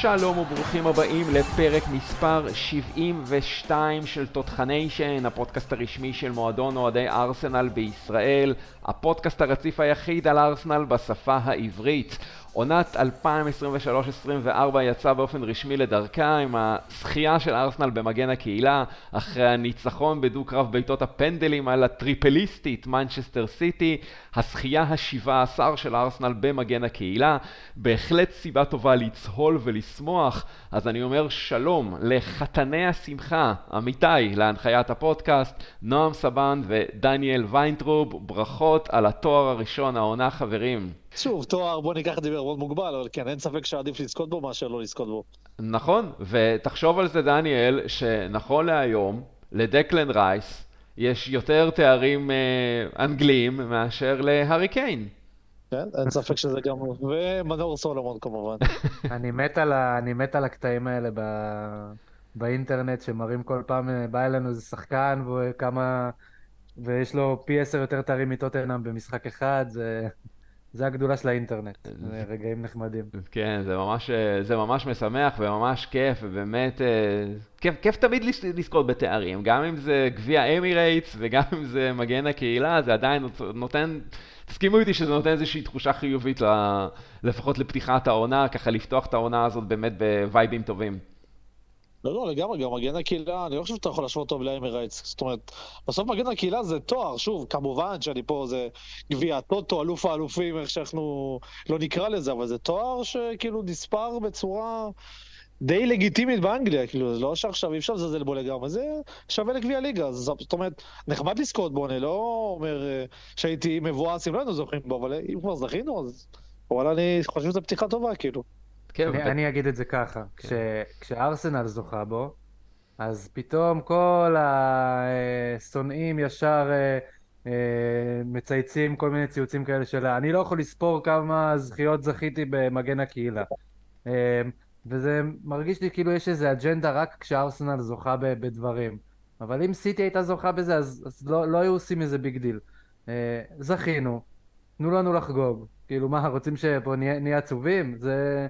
שלום וברוכים הבאים לפרק מספר 72 של תותחניישן, הפודקאסט הרשמי של מועדון אוהדי ארסנל בישראל, הפודקאסט הרציף היחיד על ארסנל בשפה העברית. עונת 2023-2024 יצאה באופן רשמי לדרכה עם הזכייה של ארסנל במגן הקהילה, אחרי הניצחון בדו-קרב בעיטות הפנדלים על הטריפליסטית מנצ'סטר סיטי, הזכייה ה-17 של ארסנל במגן הקהילה, בהחלט סיבה טובה לצהול ולשמוח, אז אני אומר שלום לחתני השמחה, עמיתי להנחיית הפודקאסט, נועם סבן ודניאל ויינטרוב, ברכות על התואר הראשון העונה חברים. שוב, תואר, בוא ניקח את זה בערבון מוגבל, אבל כן, אין ספק שעדיף לזכות בו מאשר לא לזכות בו. נכון, ותחשוב על זה, דניאל, שנכון להיום, לדקלן רייס, יש יותר תארים אה, אנגליים מאשר להארי קיין. כן, אין ספק שזה גם, ומנור סולומון כמובן. אני מת על, ה... אני מת על הקטעים האלה ב... באינטרנט, שמראים כל פעם, אה, בא אלינו איזה שחקן, וכמה, ויש לו פי עשר יותר תארים מטוטנאם במשחק אחד, זה... זה הגדולה של האינטרנט, זה רגעים נחמדים. כן, זה ממש, זה ממש משמח וממש כיף, ובאמת, אה, כיף, כיף תמיד לזכות בתארים, גם אם זה גביע אמירייטס וגם אם זה מגן הקהילה, זה עדיין נותן, תסכימו איתי שזה נותן איזושהי תחושה חיובית, לפחות לפתיחת העונה, ככה לפתוח את העונה הזאת באמת בווייבים טובים. לא, לא, לגמרי, גם מגן הקהילה, אני לא חושב שאתה יכול להשוות אותו לאמירייטס. זאת אומרת, בסוף מגן הקהילה זה תואר, שוב, כמובן שאני פה, זה גביע טוטו, אלוף האלופים, איך שאנחנו לא נקרא לזה, אבל זה תואר שכאילו נספר בצורה די לגיטימית באנגליה, כאילו, זה לא שעכשיו אי אפשר לזלזל בו לגמרי, זה שווה לגביע ליגה. זאת אומרת, נחמד לזכות בו, אני לא אומר אה, שהייתי מבואס אם לא היינו זוכים בו, אבל אם כבר זכינו, אז וואלה, אני חושב שזו פתיחה טובה, כאילו. כן, אני, אני אגיד את זה ככה, כן. כש, כשארסנל זוכה בו, אז פתאום כל השונאים ישר אה, אה, מצייצים כל מיני ציוצים כאלה של אני לא יכול לספור כמה זכיות זכיתי במגן הקהילה. אה, וזה מרגיש לי כאילו יש איזה אג'נדה רק כשארסנל זוכה בדברים. אבל אם סיטי הייתה זוכה בזה, אז, אז לא, לא היו עושים איזה big deal. זכינו, תנו לנו לחגוג. כאילו מה, רוצים שפה נהיה עצובים? זה...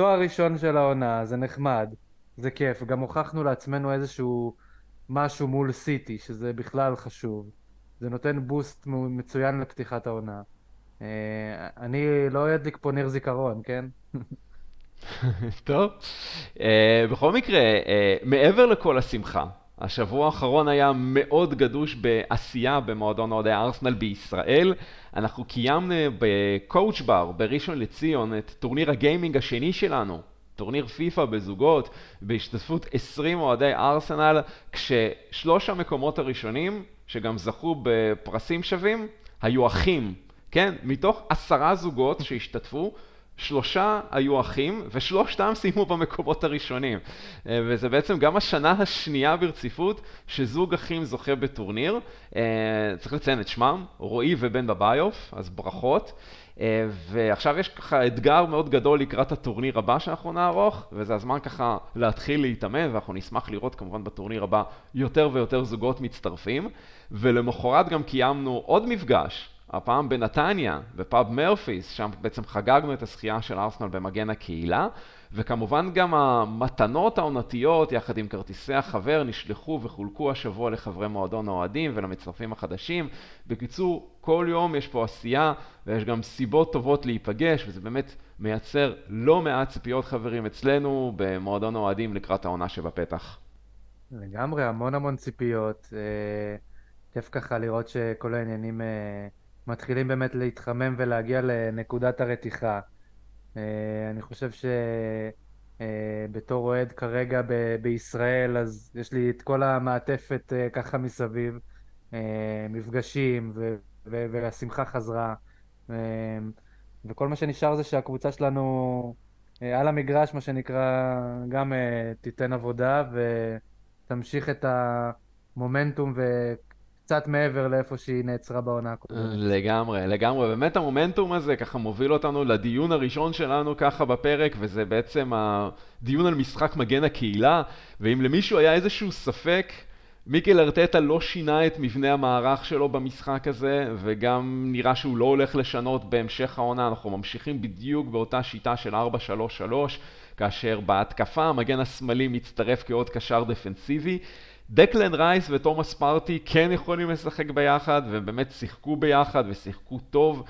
תואר ראשון של העונה, זה נחמד, זה כיף, גם הוכחנו לעצמנו איזשהו משהו מול סיטי, שזה בכלל חשוב. זה נותן boost מצוין לפתיחת העונה. אה, אני לא אדליק פה נר זיכרון, כן? טוב. אה, בכל מקרה, אה, מעבר לכל השמחה, השבוע האחרון היה מאוד גדוש בעשייה במועדון אוהדי ארסנל בישראל. אנחנו קיימנו ב Coach Bar בראשון לציון את טורניר הגיימינג השני שלנו, טורניר פיפא בזוגות, בהשתתפות 20 אוהדי ארסנל, כששלוש המקומות הראשונים, שגם זכו בפרסים שווים, היו אחים. כן, מתוך עשרה זוגות שהשתתפו, שלושה היו אחים, ושלושתם סיימו במקומות הראשונים. אה, וזה בעצם גם השנה השנייה ברציפות שזוג אחים זוכה בטורניר. אה, צריך לציין את שמם, רועי ובן בביוף, אז ברכות. אה, ועכשיו יש ככה אתגר מאוד גדול לקראת הטורניר הבא שאנחנו נערוך, וזה הזמן ככה להתחיל להתאמן, ואנחנו נשמח לראות כמובן בטורניר הבא יותר ויותר זוגות מצטרפים. ולמחרת גם קיימנו עוד מפגש. הפעם בנתניה, בפאב מרפיס, שם בעצם חגגנו את הזכייה של ארסנל במגן הקהילה, וכמובן גם המתנות העונתיות יחד עם כרטיסי החבר נשלחו וחולקו השבוע לחברי מועדון האוהדים ולמצטרפים החדשים. בקיצור, כל יום יש פה עשייה ויש גם סיבות טובות להיפגש, וזה באמת מייצר לא מעט ציפיות חברים אצלנו במועדון האוהדים לקראת העונה שבפתח. לגמרי, המון המון ציפיות. אה, כיף ככה לראות שכל העניינים... מתחילים באמת להתחמם ולהגיע לנקודת הרתיחה. אה, אני חושב שבתור אה, אוהד כרגע ב- בישראל, אז יש לי את כל המעטפת אה, ככה מסביב, מפגשים, ו- ו- והשמחה חזרה. וכל מה שנשאר זה שהקבוצה שלנו על המגרש, מה שנקרא, גם תיתן עבודה ותמשיך את המומנטום ו... קצת מעבר לאיפה שהיא נעצרה בעונה הקודמת. לגמרי, לגמרי. באמת המומנטום הזה ככה מוביל אותנו לדיון הראשון שלנו ככה בפרק, וזה בעצם הדיון על משחק מגן הקהילה, ואם למישהו היה איזשהו ספק, מיקל ארטטה לא שינה את מבנה המערך שלו במשחק הזה, וגם נראה שהוא לא הולך לשנות בהמשך העונה, אנחנו ממשיכים בדיוק באותה שיטה של 4-3-3. כאשר בהתקפה המגן השמאלי מצטרף כעוד קשר דפנסיבי. דקלן רייס ותומאס פארטי כן יכולים לשחק ביחד, והם באמת שיחקו ביחד ושיחקו טוב,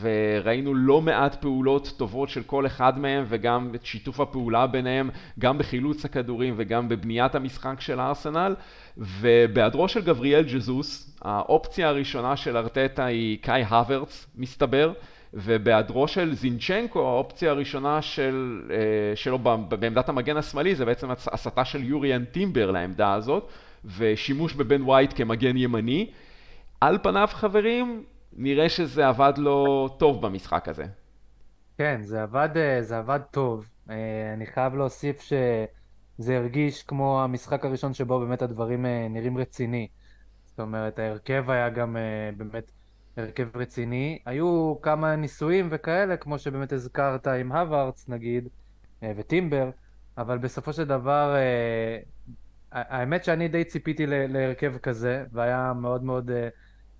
וראינו לא מעט פעולות טובות של כל אחד מהם, וגם את שיתוף הפעולה ביניהם, גם בחילוץ הכדורים וגם בבניית המשחק של הארסנל. ובהיעדרו של גבריאל ג'זוס, האופציה הראשונה של ארטטה היא קאי הוורץ, מסתבר. ובהיעדרו של זינצ'נקו, האופציה הראשונה של, אה, שלו בעמדת המגן השמאלי זה בעצם הסטה של יוריאן טימבר לעמדה הזאת, ושימוש בבן ווייט כמגן ימני. על פניו חברים, נראה שזה עבד לו טוב במשחק הזה. כן, זה עבד, אה, זה עבד טוב. אה, אני חייב להוסיף שזה הרגיש כמו המשחק הראשון שבו באמת הדברים נראים רציני. זאת אומרת, ההרכב היה גם באמת הרכב רציני. היו כמה ניסויים וכאלה, כמו שבאמת הזכרת עם הווארדס נגיד, אה, וטימבר, אבל בסופו של דבר, אה, האמת שאני די ציפיתי להרכב כזה, והיה מאוד מאוד אה,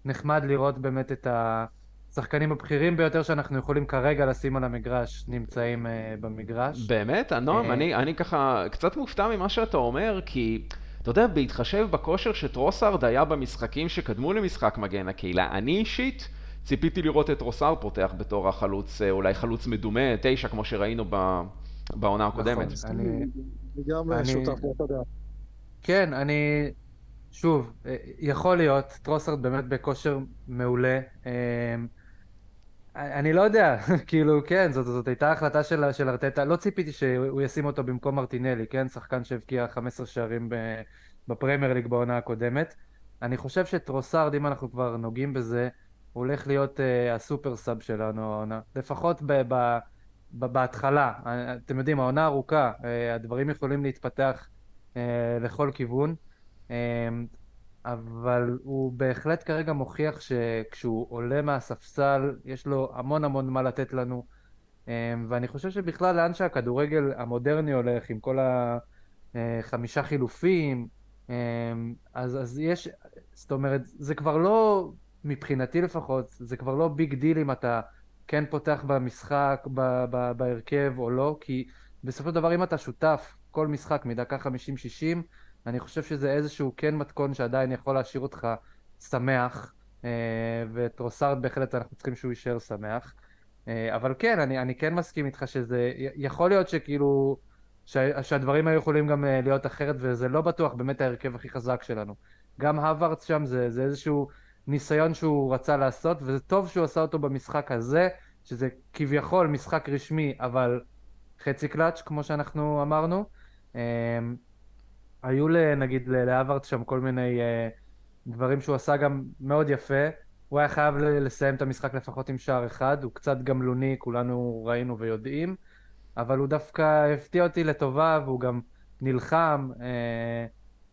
נחמד לראות באמת את השחקנים הבכירים ביותר שאנחנו יכולים כרגע לשים על המגרש, נמצאים במגרש. באמת? נועם, אני, אני ככה קצת מופתע ממה שאתה אומר, כי... אתה יודע, בהתחשב בכושר שטרוסארד היה במשחקים שקדמו למשחק מגן הקהילה, אני אישית ציפיתי לראות את טרוסארד פותח בתור החלוץ, אה, אולי חלוץ מדומה, תשע, כמו שראינו בעונה נכון, הקודמת. נכון, אני... גם. שותף לאותה דעה. כן, אני... שוב, אה, יכול להיות, טרוסארד באמת בכושר מעולה. אה, אני לא יודע, כאילו, כן, זאת, זאת הייתה החלטה של, של ארטטה, לא ציפיתי שהוא ישים אותו במקום מרטינלי, כן, שחקן שהבקיע 15 שערים בפרמייר ליג בעונה הקודמת. אני חושב שטרוסארד, אם אנחנו כבר נוגעים בזה, הולך להיות uh, הסופר סאב שלנו העונה, לפחות ב, ב, ב, בהתחלה. אתם יודעים, העונה ארוכה, הדברים יכולים להתפתח לכל כיוון. Uh, אבל הוא בהחלט כרגע מוכיח שכשהוא עולה מהספסל, יש לו המון המון מה לתת לנו. אמ, ואני חושב שבכלל לאן שהכדורגל המודרני הולך, עם כל החמישה חילופים, אז, אז יש, זאת אומרת, זה כבר לא, מבחינתי לפחות, זה כבר לא big deal אם אתה כן פותח במשחק, בהרכב או לא, כי בסופו של דבר אם אתה שותף כל משחק מדקה 50-60, אני חושב שזה איזשהו כן מתכון שעדיין יכול להשאיר אותך שמח, אה, ואת טרוסארד בהחלט אנחנו צריכים שהוא יישאר שמח. אה, אבל כן, אני, אני כן מסכים איתך שזה, יכול להיות שכאילו, שה, שהדברים היו יכולים גם אה, להיות אחרת, וזה לא בטוח באמת ההרכב הכי חזק שלנו. גם הווארדס שם זה, זה איזשהו ניסיון שהוא רצה לעשות, וזה טוב שהוא עשה אותו במשחק הזה, שזה כביכול משחק רשמי, אבל חצי קלאץ', כמו שאנחנו אמרנו. היו נגיד להווארד שם כל מיני uh, דברים שהוא עשה גם מאוד יפה. הוא היה חייב לסיים את המשחק לפחות עם שער אחד, הוא קצת גמלוני, כולנו ראינו ויודעים, אבל הוא דווקא הפתיע אותי לטובה והוא גם נלחם, uh,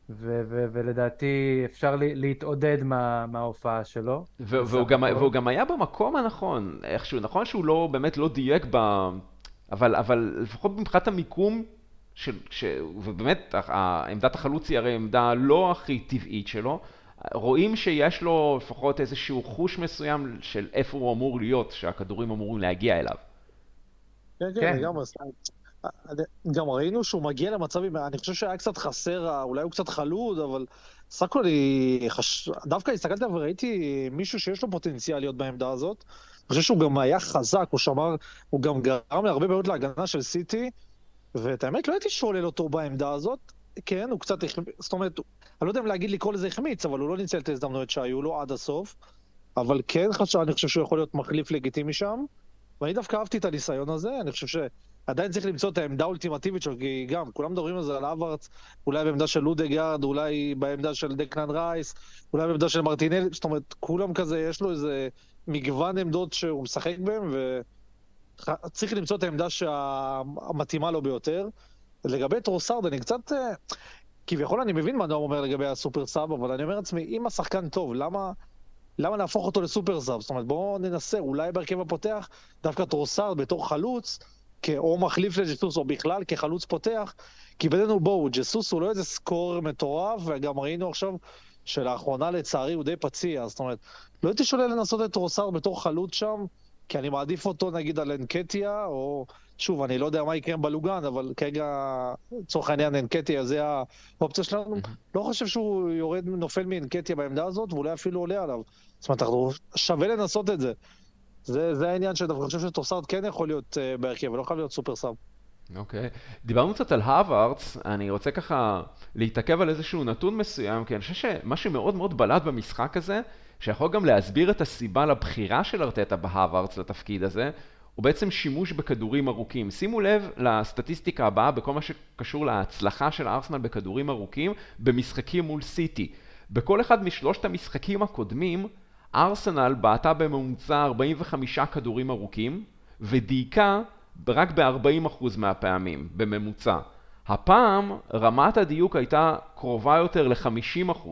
ו- ו- ולדעתי אפשר להתעודד מה- מההופעה שלו. ו- והוא, גם, והוא גם היה במקום הנכון, איכשהו, נכון שהוא לא, באמת לא דייק ב... אבל, אבל לפחות מבחינת המיקום, של, ש... ובאמת עמדת החלוץ היא הרי עמדה לא הכי טבעית שלו, רואים שיש לו לפחות איזשהו חוש מסוים של איפה הוא אמור להיות, שהכדורים אמורים להגיע אליו. כן, כן, כן. לגמרי. גם ראינו שהוא מגיע למצבים, אני חושב שהיה קצת חסר, אולי הוא קצת חלוד, אבל סך הכל חש... דווקא הסתכלתי וראיתי מישהו שיש לו פוטנציאל להיות בעמדה הזאת. אני חושב שהוא גם היה חזק, הוא שמר, הוא גם גרם להרבה בעיות להגנה של סיטי. ואת האמת, לא הייתי שולל אותו בעמדה הזאת. כן, הוא קצת החמיץ, זאת אומרת, אני לא יודע אם להגיד לקרוא לזה החמיץ, אבל הוא לא ניצל את ההזדמנויות שהיו לו עד הסוף. אבל כן חשב, אני חושב שהוא יכול להיות מחליף לגיטימי שם. ואני דווקא אהבתי את הניסיון הזה, אני חושב שעדיין צריך למצוא את העמדה האולטימטיבית שלו, כי גם, כולם מדברים על זה על הברץ, אולי בעמדה של אודגרד, אולי בעמדה של דקלן רייס, אולי בעמדה של מרטינלי, זאת אומרת, כולם כזה, יש לו איזה מגוון עמדות שהוא משחק בהן, ו... צריך למצוא את העמדה המתאימה לו ביותר. לגבי טרוסארד, אני קצת... אה, כביכול אני מבין מה נועם אומר לגבי ה super sub, אבל אני אומר לעצמי, אם השחקן טוב, למה, למה להפוך אותו ל super sub? זאת אומרת, בואו ננסה, אולי בהרכב הפותח, דווקא טרוסארד בתור חלוץ, או מחליף לג'סוס, או בכלל כחלוץ פותח, כי בינינו בואו, ג'סוס הוא לא איזה scorer מטורף, וגם ראינו עכשיו שלאחרונה לצערי הוא די פציע, זאת אומרת, לא הייתי שולל לנסות את טרוסארד בתור חלוץ שם, כי אני מעדיף אותו נגיד על אנקטיה, או שוב, אני לא יודע מה יקרה בלוגן, אבל כרגע, לצורך העניין, אנקטיה זה האופציה שלנו. לא חושב שהוא יורד, נופל מאנקטיה בעמדה הזאת, ואולי אפילו עולה עליו. זאת אומרת, אנחנו, שווה לנסות את זה. זה, זה העניין שאני חושב שטרוסארד כן יכול להיות אה, בהרכב, ולא חייב להיות super sub. אוקיי. אוקיי. דיברנו קצת על הברץ, אני רוצה ככה להתעכב על איזשהו נתון מסוים, כי אני חושב שמה שמאוד מאוד בלט במשחק הזה, שיכול גם להסביר את הסיבה לבחירה של ארטטה בהברץ לתפקיד הזה, הוא בעצם שימוש בכדורים ארוכים. שימו לב לסטטיסטיקה הבאה בכל מה שקשור להצלחה של ארסנל בכדורים ארוכים במשחקים מול סיטי. בכל אחד משלושת המשחקים הקודמים, ארסנל בעטה בממוצע 45 כדורים ארוכים, ודייקה רק ב-40% מהפעמים, בממוצע. הפעם רמת הדיוק הייתה קרובה יותר ל-50%,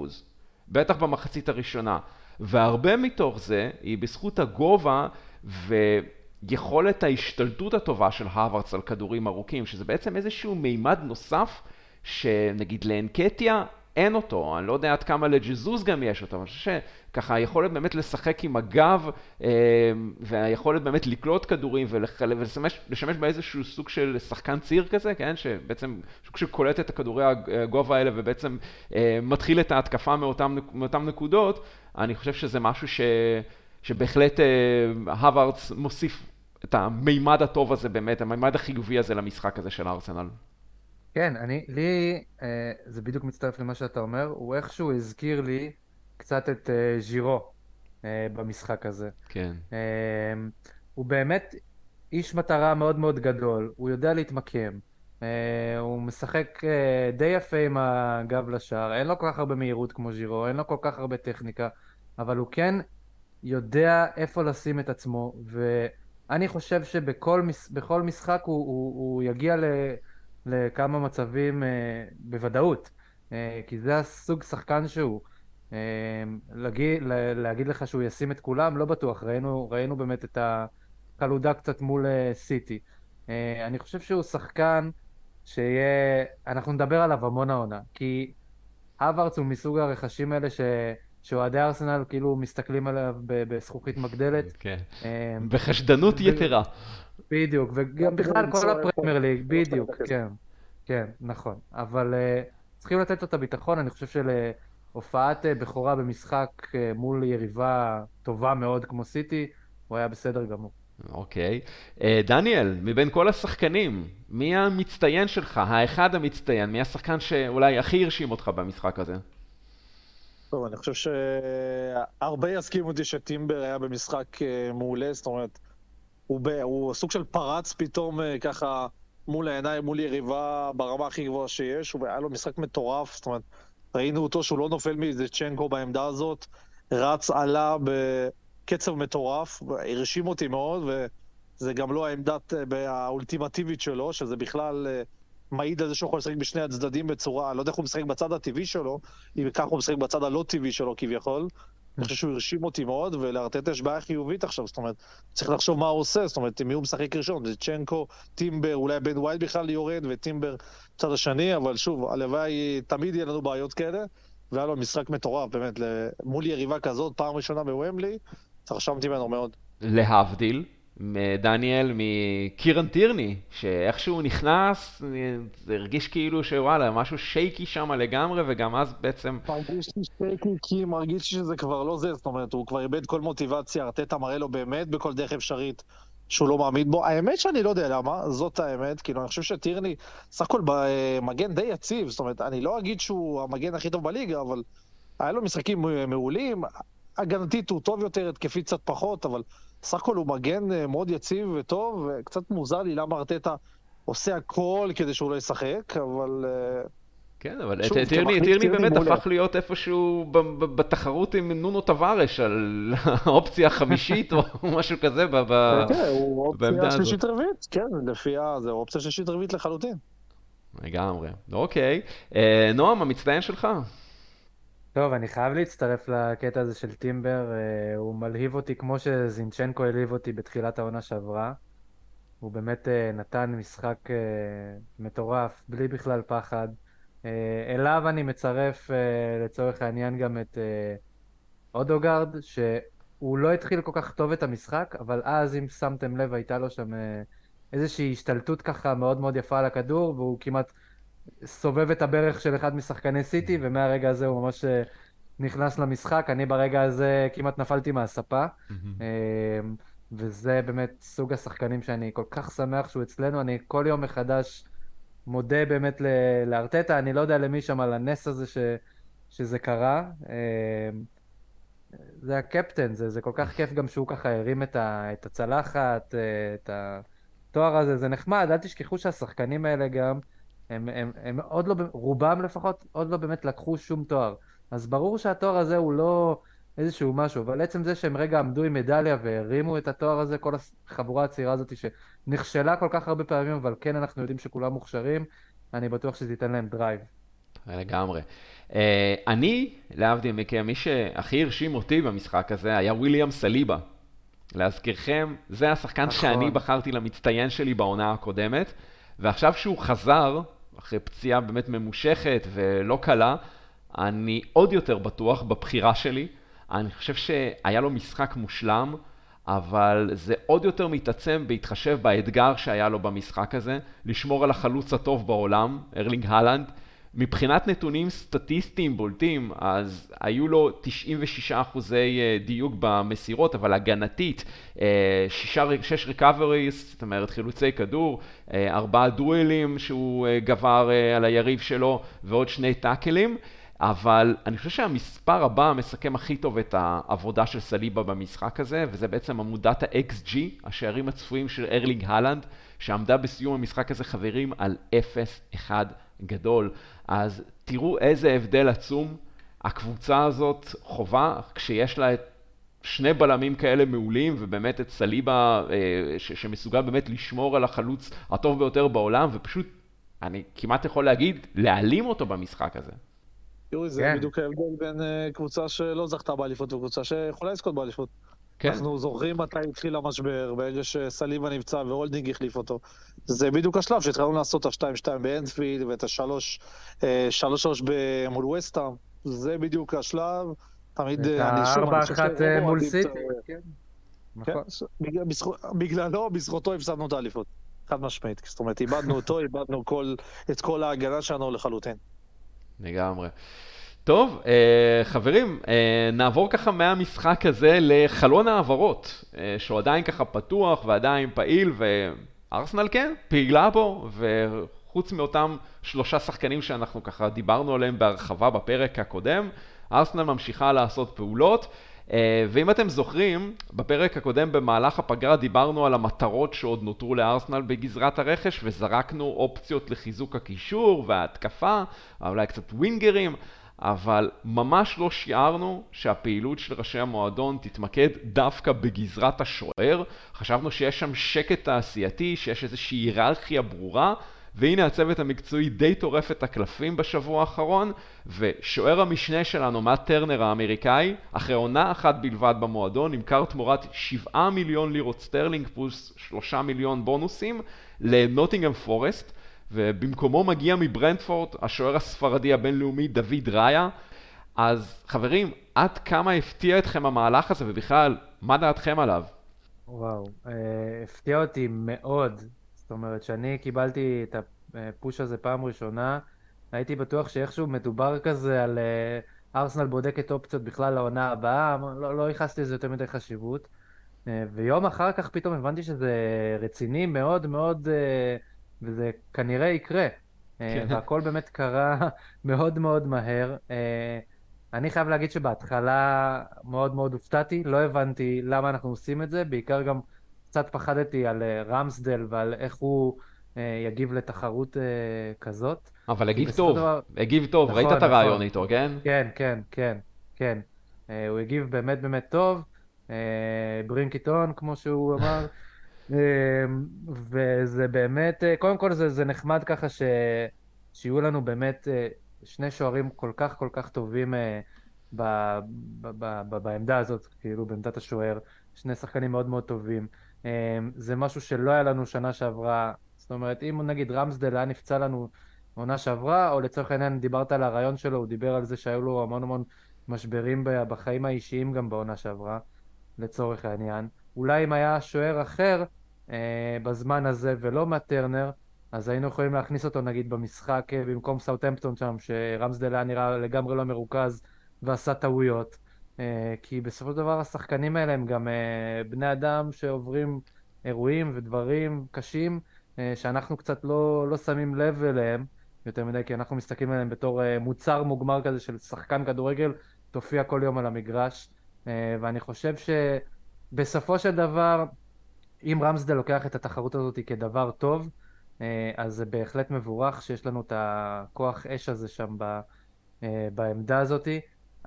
בטח במחצית הראשונה. והרבה מתוך זה היא בזכות הגובה ויכולת ההשתלטות הטובה של הווארדס על כדורים ארוכים, שזה בעצם איזשהו מימד נוסף שנגיד לאנקטיה אין אותו, אני לא יודע עד כמה לג'זוז גם יש אותו, אני חושב שככה היכולת באמת לשחק עם הגב אה, והיכולת באמת לקלוט כדורים ולשמש באיזשהו סוג של שחקן ציר כזה, כן, שבעצם סוג שקולט את הכדורי הגובה האלה ובעצם אה, מתחיל את ההתקפה מאותם, מאותם נקודות, אני חושב שזה משהו ש, שבהחלט אה, הווארדס מוסיף את המימד הטוב הזה באמת, המימד החיובי הזה למשחק הזה של ארסנל. כן, אני, לי, אה, זה בדיוק מצטרף למה שאתה אומר, הוא איכשהו הזכיר לי קצת את אה, ז'ירו אה, במשחק הזה. כן. אה, הוא באמת איש מטרה מאוד מאוד גדול, הוא יודע להתמקם, אה, הוא משחק אה, די יפה עם הגב לשער, אין לו כל כך הרבה מהירות כמו ז'ירו, אין לו כל כך הרבה טכניקה, אבל הוא כן יודע איפה לשים את עצמו, ואני חושב שבכל מש, משחק הוא, הוא, הוא יגיע ל... לכמה מצבים אה, בוודאות, אה, כי זה הסוג שחקן שהוא. אה, להגיד, להגיד לך שהוא ישים את כולם, לא בטוח, ראינו, ראינו באמת את החלודה קצת מול אה, סיטי. אה, אני חושב שהוא שחקן שיהיה, אנחנו נדבר עליו המון העונה, כי הווארץ הוא מסוג הרכשים האלה ש... שאוהדי ארסנל כאילו מסתכלים עליו בזכוכית מגדלת. כן, אה, בחשדנות יתרה. בדיוק, וגם בכלל כל הפרמייר ליג, בדיוק, כן, כן, נכון. אבל uh, צריכים לתת לו את הביטחון, אני חושב שלהופעת uh, בכורה במשחק uh, מול יריבה טובה מאוד כמו סיטי, הוא היה בסדר גמור. אוקיי. Okay. Uh, דניאל, מבין כל השחקנים, מי המצטיין שלך, האחד המצטיין, מי השחקן שאולי הכי הרשים אותך במשחק הזה? טוב, אני חושב שהרבה יסכימו אותי שטימבר היה במשחק מעולה, זאת אומרת... הוא, ב, הוא סוג של פרץ פתאום אה, ככה מול העיניים, מול יריבה ברמה הכי גבוהה שיש, הוא היה לו משחק מטורף, זאת אומרת, ראינו אותו שהוא לא נופל מאיזה צ'נקו בעמדה הזאת, רץ, עלה בקצב מטורף, הרשים אותי מאוד, וזה גם לא העמדת אה, האולטימטיבית שלו, שזה בכלל אה, מעיד על זה שהוא יכול לשחק בשני הצדדים בצורה, אני לא יודע איך הוא משחק בצד הטבעי שלו, אם ככה הוא משחק בצד הלא טבעי שלו כביכול, אני חושב שהוא הרשים אותי מאוד, ולארטטה יש בעיה חיובית עכשיו, זאת אומרת, צריך לחשוב מה הוא עושה, זאת אומרת, מי הוא משחק ראשון, זה צ'נקו, טימבר, אולי בן ווייד בכלל יורד, וטימבר בצד השני, אבל שוב, הלוואי, תמיד יהיה לנו בעיות כאלה, והיה לו משחק מטורף, באמת, מול יריבה כזאת, פעם ראשונה בוומבלי, התרשמתי ממנו מאוד. להבדיל, דניאל מקירן טירני, שאיכשהו נכנס, זה הרגיש כאילו שוואלה, משהו שייקי שם לגמרי, וגם אז בעצם... מרגיש לי שייקי כי מרגיש שזה כבר לא זה, זאת אומרת, הוא כבר איבד כל מוטיבציה, ארטטה מראה לו באמת בכל דרך אפשרית שהוא לא מאמין בו. האמת שאני לא יודע למה, זאת האמת, כאילו, אני חושב שטירני, סך הכל במגן די יציב, זאת אומרת, אני לא אגיד שהוא המגן הכי טוב בליגה, אבל היה לו משחקים מעולים, הגנתית הוא טוב יותר, התקפית קצת פחות, אבל... סך הכל הוא מגן אה, מאוד יציב וטוב, וקצת מוזר לי למה ארטטה עושה הכל כדי שהוא לא ישחק, אבל... אה, כן, אבל טירני, באמת. הפך להיות איפשהו בתחרות עם נונו טווארש על האופציה החמישית או משהו כזה בעמדה הזאת. כן, הוא אופציה שלישית רביעית, כן, לפי ה... זה אופציה שלישית רביעית לחלוטין. לגמרי, אוקיי. אה, נועם, המצטיין שלך? טוב, אני חייב להצטרף לקטע הזה של טימבר, אה, הוא מלהיב אותי כמו שזינצ'נקו הלהיב אותי בתחילת העונה שעברה. הוא באמת אה, נתן משחק אה, מטורף, בלי בכלל פחד. אליו אני מצרף לצורך העניין גם את אודוגרד, שהוא לא התחיל כל כך טוב את המשחק, אבל אז אם שמתם לב הייתה לו שם איזושהי השתלטות ככה מאוד מאוד יפה על הכדור, והוא כמעט סובב את הברך של אחד משחקני סיטי, ומהרגע הזה הוא ממש אה, נכנס למשחק. אני ברגע הזה כמעט נפלתי מהספה. אמ, וזה באמת סוג השחקנים שאני כל כך שמח שהוא אצלנו. אני כל יום מחדש מודה באמת לארטטה, אני לא יודע למי שם על הנס הזה ש, שזה קרה. אמ, זה הקפטן, זה, זה כל כך כיף גם שהוא ככה הרים את, ה, את הצלחת, אה, את התואר הזה, זה נחמד, אל תשכחו שהשחקנים האלה גם, הם, הם, הם עוד לא, רובם לפחות, עוד לא באמת לקחו שום תואר. אז ברור שהתואר הזה הוא לא איזשהו משהו, אבל עצם זה שהם רגע עמדו עם מדליה והרימו את התואר הזה, כל החבורה הצעירה הזאת שנכשלה כל כך הרבה פעמים, אבל כן אנחנו יודעים שכולם מוכשרים, אני בטוח שזה ייתן להם דרייב. לגמרי. אה, אני, להבדיל מכם, מי שהכי הרשים אותי במשחק הזה היה וויליאם סליבה. להזכירכם, זה השחקן נכון. שאני בחרתי למצטיין שלי בעונה הקודמת, ועכשיו שהוא חזר, אחרי פציעה באמת ממושכת ולא קלה, אני עוד יותר בטוח בבחירה שלי. אני חושב שהיה לו משחק מושלם, אבל זה עוד יותר מתעצם בהתחשב באתגר שהיה לו במשחק הזה, לשמור על החלוץ הטוב בעולם, ארלינג הלנד. מבחינת נתונים סטטיסטיים בולטים, אז היו לו 96 אחוזי אה, דיוק במסירות, אבל הגנתית, 6 אה, recoveries, זאת אומרת חילוצי כדור, אה, ארבעה דואלים שהוא גבר על היריב שלו ועוד שני טאקלים. אבל אני חושב שהמספר הבא מסכם הכי טוב את העבודה של סליבה במשחק הזה, וזה בעצם עמודת ה-XG, השערים הצפויים של ארלינג הולאנד, שעמדה בסיום המשחק הזה חברים על 0-1 גדול. אז תראו איזה הבדל עצום הקבוצה הזאת חווה כשיש לה את שני בלמים כאלה מעולים, ובאמת את סליבה אה, ש- שמסוגל באמת לשמור על החלוץ הטוב ביותר בעולם, ופשוט, אני כמעט יכול להגיד, להעלים אותו במשחק הזה. יורי, זה כן. בדיוק ההבדל בין uh, קבוצה שלא זכתה באליפות וקבוצה שיכולה לזכות באליפות. כן. אנחנו זוכרים מתי התחיל המשבר, ברגע שסליבה נפצע והולדינג החליף אותו. זה בדיוק השלב שהתחלנו לעשות את ה-2-2 באנדפילד ואת ה-3-3 אה, מול וסטאם. זה בדיוק השלב. תמיד את ה-4-1 אה, מול סיטי. כן. נכון. בגללו, בזכותו הפסדנו את האליפות. חד משמעית. זאת אומרת, איבדנו אותו, איבדנו את כל ההגנה שלנו לחלוטין. לגמרי. טוב, אה, חברים, אה, נעבור ככה מהמשחק הזה לחלון העברות, אה, שהוא עדיין ככה פתוח ועדיין פעיל, וארסנל כן, פעילה בו, וחוץ מאותם שלושה שחקנים שאנחנו ככה דיברנו עליהם בהרחבה בפרק הקודם, ארסנל ממשיכה לעשות פעולות. ואם אתם זוכרים, בפרק הקודם במהלך הפגרה דיברנו על המטרות שעוד נותרו לארסנל בגזרת הרכש וזרקנו אופציות לחיזוק הקישור וההתקפה, אולי קצת ווינגרים, אבל ממש לא שיערנו שהפעילות של ראשי המועדון תתמקד דווקא בגזרת השוער. חשבנו שיש שם שקט תעשייתי, שיש איזושהי היררכיה ברורה, והנה הצוות המקצועי די טורף את הקלפים בשבוע האחרון, ושוער המשנה שלנו, מאט טרנר האמריקאי, אחרי עונה אחת בלבד במועדון, נמכר תמורת 7 מיליון לירות סטרלינג פלוס 3 מיליון בונוסים לנוטינגהם פורסט, ובמקומו מגיע מברנדפורד השוער הספרדי הבינלאומי דוד ראיה. אז חברים, עד כמה הפתיע אתכם המהלך הזה, ובכלל, מה דעתכם עליו? וואו, אה, הפתיע אותי מאוד. זאת אומרת, שאני קיבלתי את הפוש הזה פעם ראשונה, הייתי בטוח שאיכשהו מדובר כזה על uh, ארסנל בודקת אופציות בכלל לעונה הבאה, לא, לא ייחסתי לזה יותר מדי חשיבות. Uh, ויום אחר כך פתאום הבנתי שזה רציני מאוד מאוד, וזה כנראה יקרה. Uh, והכל באמת קרה מאוד מאוד מהר. Uh, אני חייב להגיד שבהתחלה מאוד מאוד הופתעתי, לא הבנתי למה אנחנו עושים את זה, בעיקר גם קצת פחדתי על רמסדל ועל איך הוא אה, יגיב לתחרות אה, כזאת. אבל הגיב טוב, דבר... הגיב טוב, נכון, ראית את נכון. הרעיון איתו, כן? כן, כן, כן, כן. אה, הוא הגיב באמת באמת טוב, ברינקיטון, כמו שהוא אמר. וזה באמת, קודם כל זה, זה נחמד ככה ש... שיהיו לנו באמת שני שוערים כל כך כל כך טובים ב... ב... ב... ב... בעמדה הזאת, כאילו בעמדת השוער, שני שחקנים מאוד מאוד טובים. זה משהו שלא היה לנו שנה שעברה, זאת אומרת, אם נגיד רמסדל היה נפצע לנו עונה שעברה, או לצורך העניין דיברת על הרעיון שלו, הוא דיבר על זה שהיו לו המון המון משברים בחיים האישיים גם בעונה שעברה, לצורך העניין. אולי אם היה שוער אחר, בזמן הזה ולא מטרנר, אז היינו יכולים להכניס אותו נגיד במשחק במקום סאוטהמפטון שם, שרמסדל היה נראה לגמרי לא מרוכז ועשה טעויות. כי בסופו של דבר השחקנים האלה הם גם בני אדם שעוברים אירועים ודברים קשים שאנחנו קצת לא, לא שמים לב אליהם. יותר מדי, כי אנחנו מסתכלים עליהם בתור מוצר מוגמר כזה של שחקן כדורגל, תופיע כל יום על המגרש. ואני חושב שבסופו של דבר, אם רמסדל לוקח את התחרות הזאת כדבר טוב, uh, אז זה בהחלט מבורך שיש לנו את הכוח אש הזה שם ב, uh, בעמדה הזאת.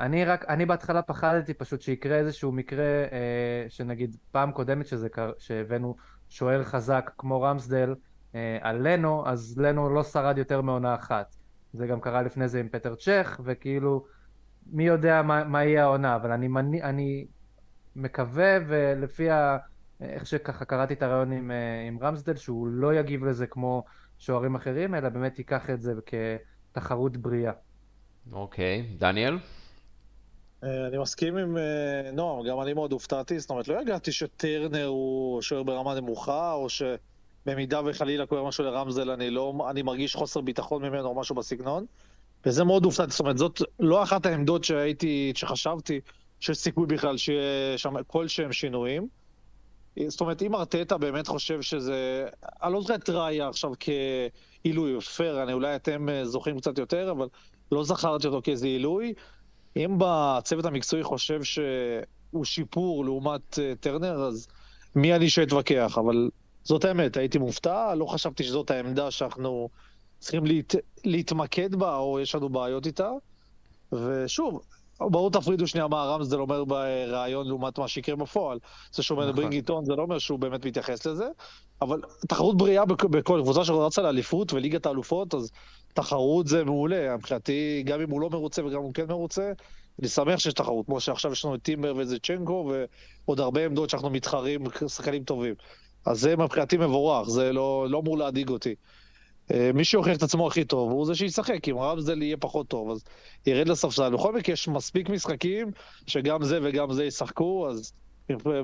אני רק, אני בהתחלה פחדתי פשוט שיקרה איזשהו מקרה, uh, שנגיד פעם קודמת שזה, שהבאנו שוער חזק כמו רמסדל, אה, על לנו, אז לנו לא שרד יותר מעונה אחת. זה גם קרה לפני זה עם פטר צ'ך, וכאילו, מי יודע מה, מה יהיה העונה, אבל אני, אני מקווה, ולפי ה... איך שככה קראתי את הרעיון עם, אה, עם רמסדל, שהוא לא יגיב לזה כמו שוערים אחרים, אלא באמת ייקח את זה כתחרות בריאה. אוקיי, okay. דניאל? אה, אני מסכים עם נועם, גם אני מאוד הופתעתי, זאת אומרת, לא ידעתי שטרנר הוא שוער ברמה נמוכה, או ש... במידה וחלילה קורה משהו לרמזל, אני לא, אני מרגיש חוסר ביטחון ממנו או משהו בסגנון. וזה מאוד הופתעתי, זאת אומרת, זאת לא אחת העמדות שהייתי, שחשבתי שיש סיכוי בכלל שיהיה שם כלשהם שינויים. זאת אומרת, אם ארטטה באמת חושב שזה... אני לא זוכר את ראיה עכשיו כעילוי, פייר, אני, אולי אתם אה, זוכרים קצת יותר, אבל לא זכרתי אותו כאיזה עילוי. אם בצוות המקצועי חושב שהוא שיפור לעומת uh, טרנר, אז מי אני שאתווכח, אבל זאת האמת, הייתי מופתע, לא חשבתי שזאת העמדה שאנחנו צריכים להת... להתמקד בה, או יש לנו בעיות איתה. ושוב, ברור תפרידו שנייה מה רמסדל אומר בריאיון לעומת מה שיקרה בפועל. זה שהוא אומר ברינג איתון, זה לא אומר שהוא באמת מתייחס לזה, אבל תחרות בריאה בכל קבוצה שרצה לאליפות וליגת האלופות, אז תחרות זה מעולה. מבחינתי, גם אם הוא לא מרוצה וגם אם הוא כן מרוצה, אני שמח שיש תחרות, כמו שעכשיו יש לנו את טימבר וזה צ'נקו, ועוד הרבה עמדות שאנחנו מתחרים, שחקנים טובים. אז זה מבחינתי מבורך, זה לא, לא אמור להדאיג אותי. אה, מי שיוכיח את עצמו הכי טוב הוא זה שישחק, אם רמזל יהיה פחות טוב, אז ירד לספסל. בכל מקרה, יש מספיק משחקים שגם זה וגם זה ישחקו, אז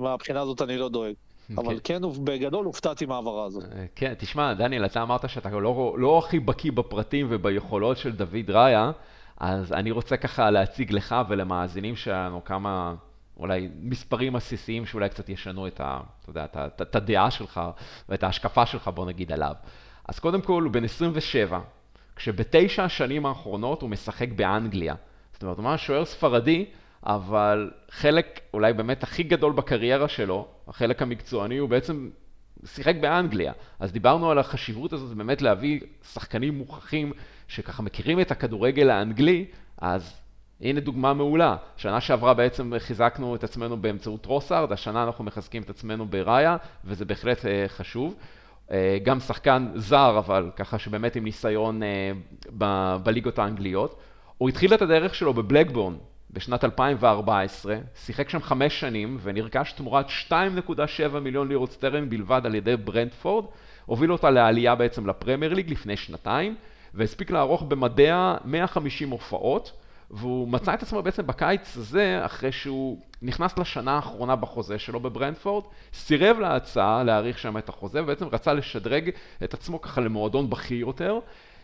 מהבחינה הזאת אני לא דואג. Okay. אבל אוקיי. כן, בגדול הופתעתי מההעברה הזאת. אה, כן, תשמע, דניאל, אתה אמרת שאתה לא, לא הכי בקיא בפרטים וביכולות של דוד ראיה, אז אני רוצה ככה להציג לך ולמאזינים שלנו כמה אולי מספרים עסיסיים שאולי קצת ישנו את, ה, אתה יודע, את, את, את הדעה שלך ואת ההשקפה שלך, בוא נגיד, עליו. אז קודם כל הוא בן 27, כשבתשע השנים האחרונות הוא משחק באנגליה. זאת אומרת, הוא ממש שוער ספרדי, אבל חלק אולי באמת הכי גדול בקריירה שלו, החלק המקצועני, הוא בעצם שיחק באנגליה. אז דיברנו על החשיבות הזאת באמת להביא שחקנים מוכחים שככה מכירים את הכדורגל האנגלי, אז הנה דוגמה מעולה. שנה שעברה בעצם חיזקנו את עצמנו באמצעות רוסארד, השנה אנחנו מחזקים את עצמנו בראיה, וזה בהחלט אה, חשוב. אה, גם שחקן זר, אבל ככה שבאמת עם ניסיון אה, בליגות האנגליות. הוא התחיל את הדרך שלו בבלקבורן בשנת 2014, שיחק שם חמש שנים ונרכש תמורת 2.7 מיליון לירות סטרן בלבד על ידי ברנדפורד, הוביל אותה לעלייה בעצם לפרמייר ליג לפני שנתיים, והספיק לערוך במדיה 150 הופעות. והוא מצא את עצמו בעצם בקיץ הזה, אחרי שהוא נכנס לשנה האחרונה בחוזה שלו בברנדפורד, סירב להצעה להאריך שם את החוזה, ובעצם רצה לשדרג את עצמו ככה למועדון בכיר יותר.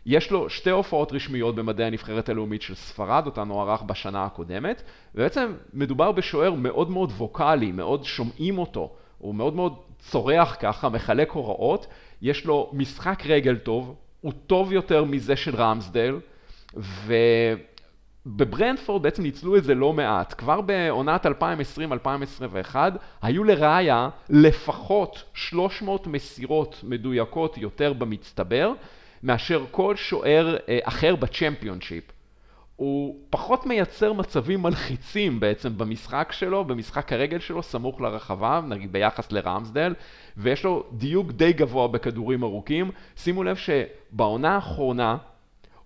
יש לו שתי הופעות רשמיות במדעי הנבחרת הלאומית של ספרד, אותן הוא ערך בשנה הקודמת, ובעצם מדובר בשוער מאוד מאוד ווקאלי, מאוד שומעים אותו, הוא מאוד מאוד צורח ככה, מחלק הוראות, יש לו משחק רגל טוב, הוא טוב יותר מזה של רמסדל, ו... בברנדפורד בעצם ניצלו את זה לא מעט. כבר בעונת 2020-2021 היו לראיה לפחות 300 מסירות מדויקות יותר במצטבר מאשר כל שוער אה, אחר בצ'מפיונשיפ. הוא פחות מייצר מצבים מלחיצים בעצם במשחק שלו, במשחק הרגל שלו, סמוך לרחבה, נגיד ביחס לרמסדל, ויש לו דיוק די גבוה בכדורים ארוכים. שימו לב שבעונה האחרונה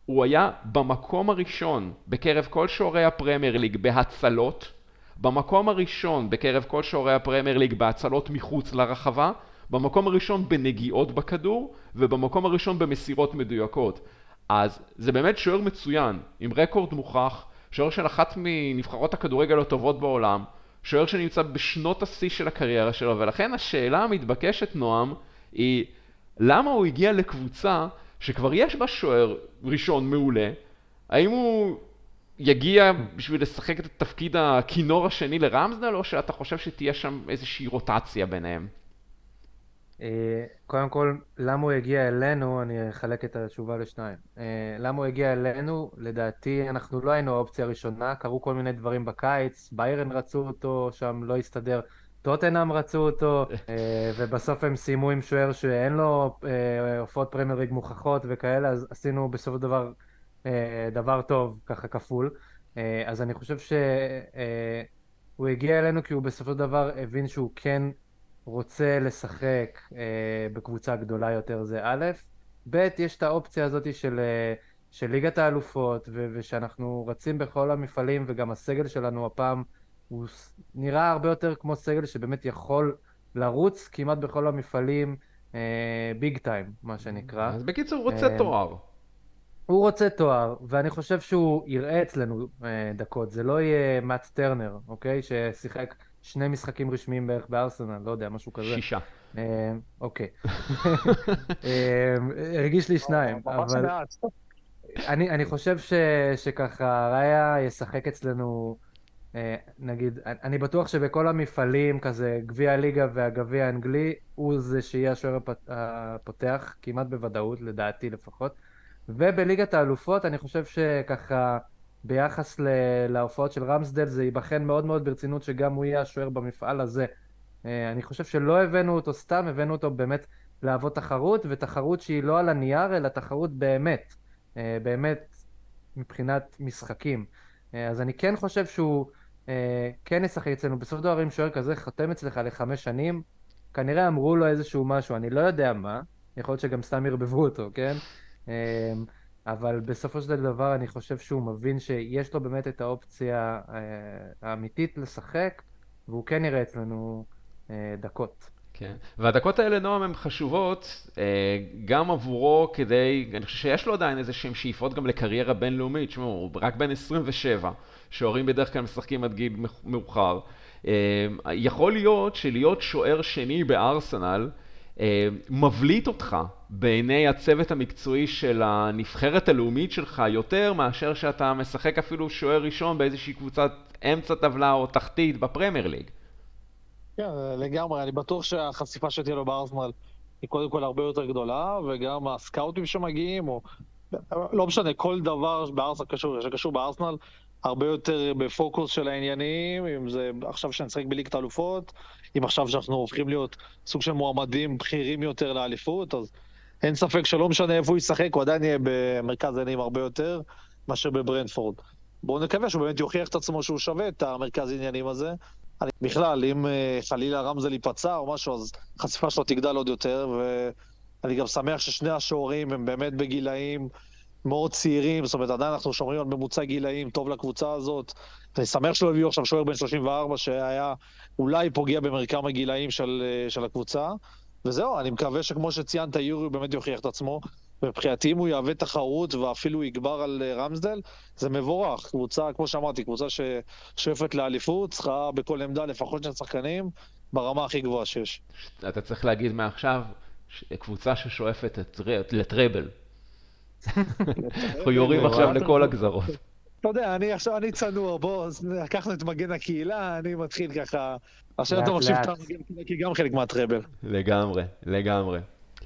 הוא היה במקום הראשון בקרב כל שוערי הפרמייר ליג בהצלות, במקום הראשון בקרב כל שוערי הפרמייר ליג בהצלות מחוץ לרחבה, במקום הראשון בנגיעות בכדור, ובמקום הראשון במסירות מדויקות. אז זה באמת שוער מצוין, עם רקורד מוכח, שוער של אחת מנבחרות הכדורגל הטובות בעולם, שוער שנמצא בשנות השיא של הקריירה שלו, ולכן השאלה המתבקשת, נועם, היא למה הוא הגיע לקבוצה שכבר יש בה שוער ראשון מעולה, האם הוא יגיע בשביל לשחק את תפקיד הכינור השני לרמזדל, או שאתה חושב שתהיה שם איזושהי רוטציה ביניהם? אה, קודם כל, למה הוא הגיע אלינו, אני אחלק את התשובה לשניים. אה, למה הוא הגיע אלינו, לדעתי אנחנו לא היינו האופציה הראשונה, קרו כל מיני דברים בקיץ, ביירן רצו אותו, שם לא הסתדר, טוטנאם רצו אותו, אה, ובסוף הם סיימו עם שוער שאין לו הופעות פרמייר ליג מוכחות וכאלה, אז עשינו בסופו של דבר דבר טוב, ככה כפול. אז אני חושב שהוא הגיע אלינו כי הוא בסופו של דבר הבין שהוא כן רוצה לשחק אה, בקבוצה גדולה יותר זה א', ב', יש את האופציה הזאת של, אה, של ליגת האלופות ושאנחנו רצים בכל המפעלים וגם הסגל שלנו הפעם הוא נראה הרבה יותר כמו סגל שבאמת יכול לרוץ כמעט בכל המפעלים ביג אה, טיים מה שנקרא. אז בקיצור הוא רוצה אה, תואר. הוא רוצה תואר, ואני חושב שהוא יראה אצלנו אה, דקות, זה לא יהיה מאט טרנר, אוקיי? ששיחק שני משחקים רשמיים בערך בארסנל, לא יודע, משהו כזה. שישה. אה, אוקיי. אה, הרגיש לי שניים, אבל... אני, אני חושב ש, שככה ראיה ישחק אצלנו, נגיד, אני בטוח שבכל המפעלים, כזה גביע הליגה והגביע האנגלי, הוא זה שיהיה השוער הפותח, כמעט בוודאות, לדעתי לפחות. ובליגת האלופות, אני חושב שככה... ביחס להופעות של רמסדל זה ייבחן מאוד מאוד ברצינות שגם הוא יהיה השוער במפעל הזה. אה, אני חושב שלא הבאנו אותו סתם, הבאנו אותו באמת להוות תחרות, ותחרות שהיא לא על הנייר, אלא תחרות באמת. אה, באמת מבחינת משחקים. אה, אז אני כן חושב שהוא כן ישחק אצלנו. של דבר אם שוער כזה חותם אצלך לחמש שנים, כנראה אמרו לו איזשהו משהו, אני לא יודע מה, יכול להיות שגם סתם ערבבו אותו, כן? אבל בסופו של דבר אני חושב שהוא מבין שיש לו באמת את האופציה אה, האמיתית לשחק, והוא כן יראה אצלנו אה, דקות. כן, והדקות האלה, נועם, הן חשובות אה, גם עבורו כדי, אני חושב שיש לו עדיין איזה שהם שאיפות גם לקריירה בינלאומית, תשמעו, הוא רק בן 27, שוערים בדרך כלל משחקים עד גיל מאוחר. יכול להיות שלהיות שוער שני בארסנל, אה, מבליט אותך בעיני הצוות המקצועי של הנבחרת הלאומית שלך יותר מאשר שאתה משחק אפילו שוער ראשון באיזושהי קבוצת אמצע טבלה או תחתית בפרמייר ליג. כן, לגמרי, אני בטוח שהחשיפה שתהיה לו בארסנל היא קודם כל הרבה יותר גדולה, וגם הסקאוטים שמגיעים, או לא משנה, כל דבר בארסנל קשור, שקשור בארסנל, הרבה יותר בפוקוס של העניינים, אם זה עכשיו שנשחק בליגת האלופות, אם עכשיו שאנחנו הופכים להיות סוג של מועמדים בכירים יותר לאליפות, אז אין ספק שלא משנה איפה הוא ישחק, הוא עדיין יהיה במרכז העניינים הרבה יותר מאשר בברנדפורד. בואו נקווה שהוא באמת יוכיח את עצמו שהוא שווה את המרכז העניינים הזה. אני, בכלל, אם אה, חלילה רמזל ייפצע או משהו, אז החשיפה שלו תגדל עוד יותר, ואני גם שמח ששני השוערים הם באמת בגילאים מאוד צעירים, זאת אומרת, עדיין אנחנו שומרים על ממוצע גילאים טוב לקבוצה הזאת. אני שמח שלא הביאו עכשיו שוער בן 34, שהיה אולי פוגע במרקם הגילאים של, של הקבוצה. וזהו, אני מקווה שכמו שציינת, יורי באמת יוכיח את עצמו. מבחינתי, אם הוא יהווה תחרות ואפילו יגבר על רמסדל, זה מבורך. קבוצה, כמו שאמרתי, קבוצה ששואפת לאליפות, צריכה בכל עמדה לפחות שני שחקנים ברמה הכי גבוהה שיש. אתה צריך להגיד מעכשיו, קבוצה ששואפת לטראבל. אנחנו יורים עכשיו לכל הגזרות. אתה יודע, אני עכשיו, אני צנוע, בוא, לקחנו את מגן הקהילה, אני מתחיל ככה... עכשיו אתה מושיב את המגן הקהילה, כי גם חלק מהטראבל. לגמרי, לגמרי.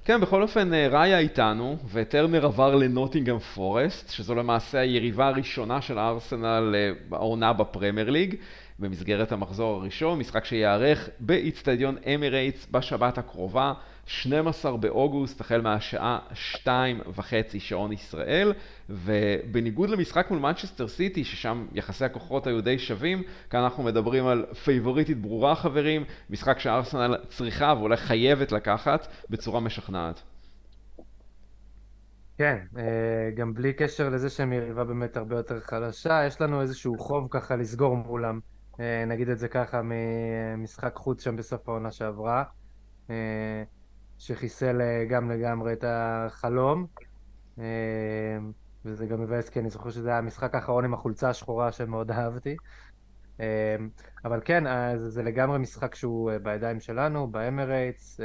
כן, בכל אופן, אה, ראיה איתנו, וטרנר עבר לנוטינגהם פורסט, שזו למעשה היריבה הראשונה של ארסנל אה, העונה בפרמייר ליג, במסגרת המחזור הראשון, משחק שייערך באיצטדיון אמירייטס בשבת הקרובה. 12 באוגוסט, החל מהשעה 2 וחצי שעון ישראל, ובניגוד למשחק מול מנצ'סטר סיטי, ששם יחסי הכוחות היו די שווים, כאן אנחנו מדברים על פייבוריטית ברורה חברים, משחק שארסנל צריכה ואולי חייבת לקחת בצורה משכנעת. כן, אה, גם בלי קשר לזה שהם יריבה באמת הרבה יותר חלשה, יש לנו איזשהו חוב ככה לסגור מולם, אה, נגיד את זה ככה, ממשחק חוץ שם בסוף העונה שעברה. אה, שחיסל אה, גם לגמרי את החלום. אה, וזה גם מבאס כי אני זוכר שזה היה המשחק האחרון עם החולצה השחורה שמאוד אהבתי. אבל כן, זה, זה לגמרי משחק שהוא בידיים שלנו, באמרייטס.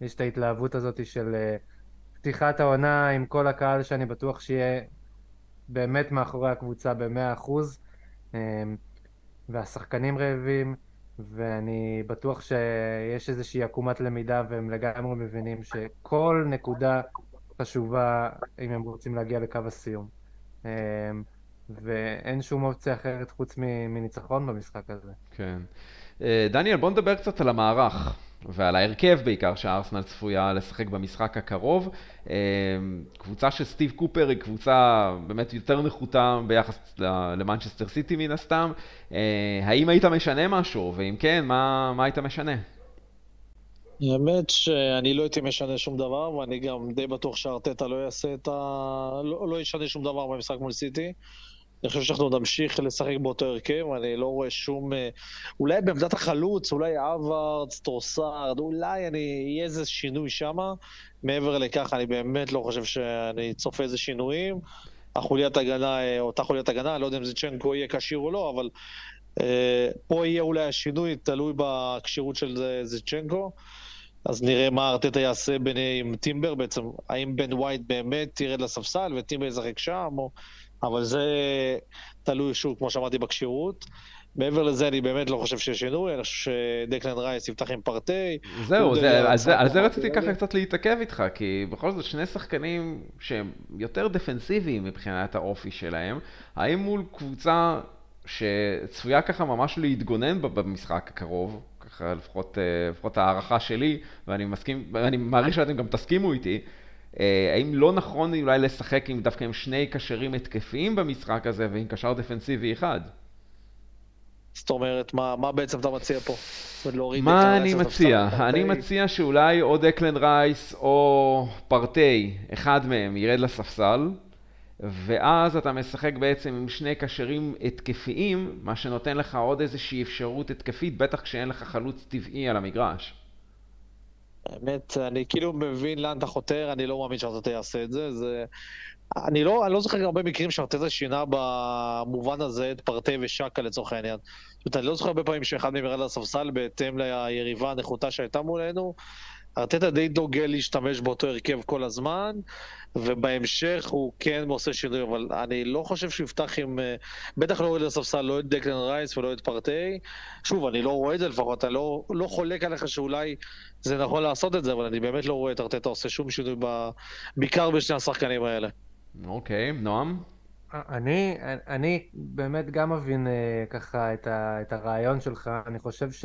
יש את ההתלהבות הזאת של פתיחת העונה עם כל הקהל שאני בטוח שיהיה באמת מאחורי הקבוצה במאה אחוז. והשחקנים רעבים, ואני בטוח שיש איזושהי עקומת למידה והם לגמרי מבינים שכל נקודה חשובה אם הם רוצים להגיע לקו הסיום. אמ, ואין שום אופציה אחרת חוץ מניצחון במשחק הזה. כן. אה, דניאל, בוא נדבר קצת על המערך. ועל ההרכב בעיקר שהארסנל צפויה לשחק במשחק הקרוב. אה, קבוצה של סטיב קופר היא קבוצה באמת יותר נחותה ביחס למנצ'סטר סיטי מן הסתם. אה, האם היית משנה משהו? ואם כן, מה, מה היית משנה? האמת שאני לא הייתי משנה שום דבר, ואני גם די בטוח שארטטה לא יעשה את ה... לא, לא ישנה שום דבר במשחק מול סיטי. אני חושב שאנחנו נמשיך לשחק באותו הרכב, אני לא רואה שום... אה, אולי בעמדת החלוץ, אולי האברץ, טרוסארד, אולי אני... יהיה איזה שינוי שם. מעבר לכך, אני באמת לא חושב שאני צופה איזה שינויים. החוליית הגנה, אה, אותה חוליית הגנה, אני לא יודע אם זינצ'נקו יהיה כשיר או לא, אבל אה, פה יהיה אולי השינוי, תלוי בכשירות של זינצ'נקו. אז נראה מה ארטטה יעשה בין, עם טימבר בעצם, האם בן ווייט באמת ירד לספסל וטימבר ישחק שם, או... אבל זה תלוי שוב, כמו שאמרתי, בכשירות. מעבר לזה, אני באמת לא חושב שיש שינוי, אני חושב שדקלן רייס יפתח עם פרטי. זהו, זה, על, זה, על זה רציתי ככה קצת להתעכב איתך, כי בכל זאת שני שחקנים שהם יותר דפנסיביים מבחינת האופי שלהם, האם מול קבוצה שצפויה ככה ממש להתגונן במשחק הקרוב, ככה לפחות, אה, לפחות הערכה שלי, ואני מסכים, ואני מעריך שאתם גם תסכימו איתי, האם לא נכון אולי לשחק עם, דווקא עם שני קשרים התקפיים במשחק הזה ועם קשר דפנסיבי אחד? זאת אומרת, מה, מה בעצם אתה מציע פה? מה אני מציע? אני מציע שאולי או דקלן רייס או פרטי, אחד מהם ירד לספסל, ואז אתה משחק בעצם עם שני קשרים התקפיים, מה שנותן לך עוד איזושהי אפשרות התקפית, בטח כשאין לך חלוץ טבעי על המגרש. האמת, אני כאילו מבין לאן אתה חותר, אני לא מאמין שארטטה יעשה את זה. זה... אני לא, אני לא זוכר הרבה מקרים שארטטה שינה במובן הזה את פרטי ושקה לצורך העניין. זאת אומרת, אני לא זוכר הרבה פעמים שאחד מהם ירד לספסל בהתאם ליריבה הנחותה שהייתה מולנו. ארטטה די דוגל להשתמש באותו הרכב כל הזמן, ובהמשך הוא כן עושה שינוי, אבל אני לא חושב שהוא יפתח עם... אה, בטח לא יורד לספסל לא את דקלן רייס ולא את פרטי. שוב, אני לא רואה את זה לפחות, אני לא, לא חולק עליך שאולי זה נכון לעשות את זה, אבל אני באמת לא רואה את ארטטה עושה שום שינוי, ב... בעיקר בשני השחקנים האלה. אוקיי, okay, נועם? אני, אני באמת גם מבין אה, ככה את, ה, את הרעיון שלך, אני חושב ש...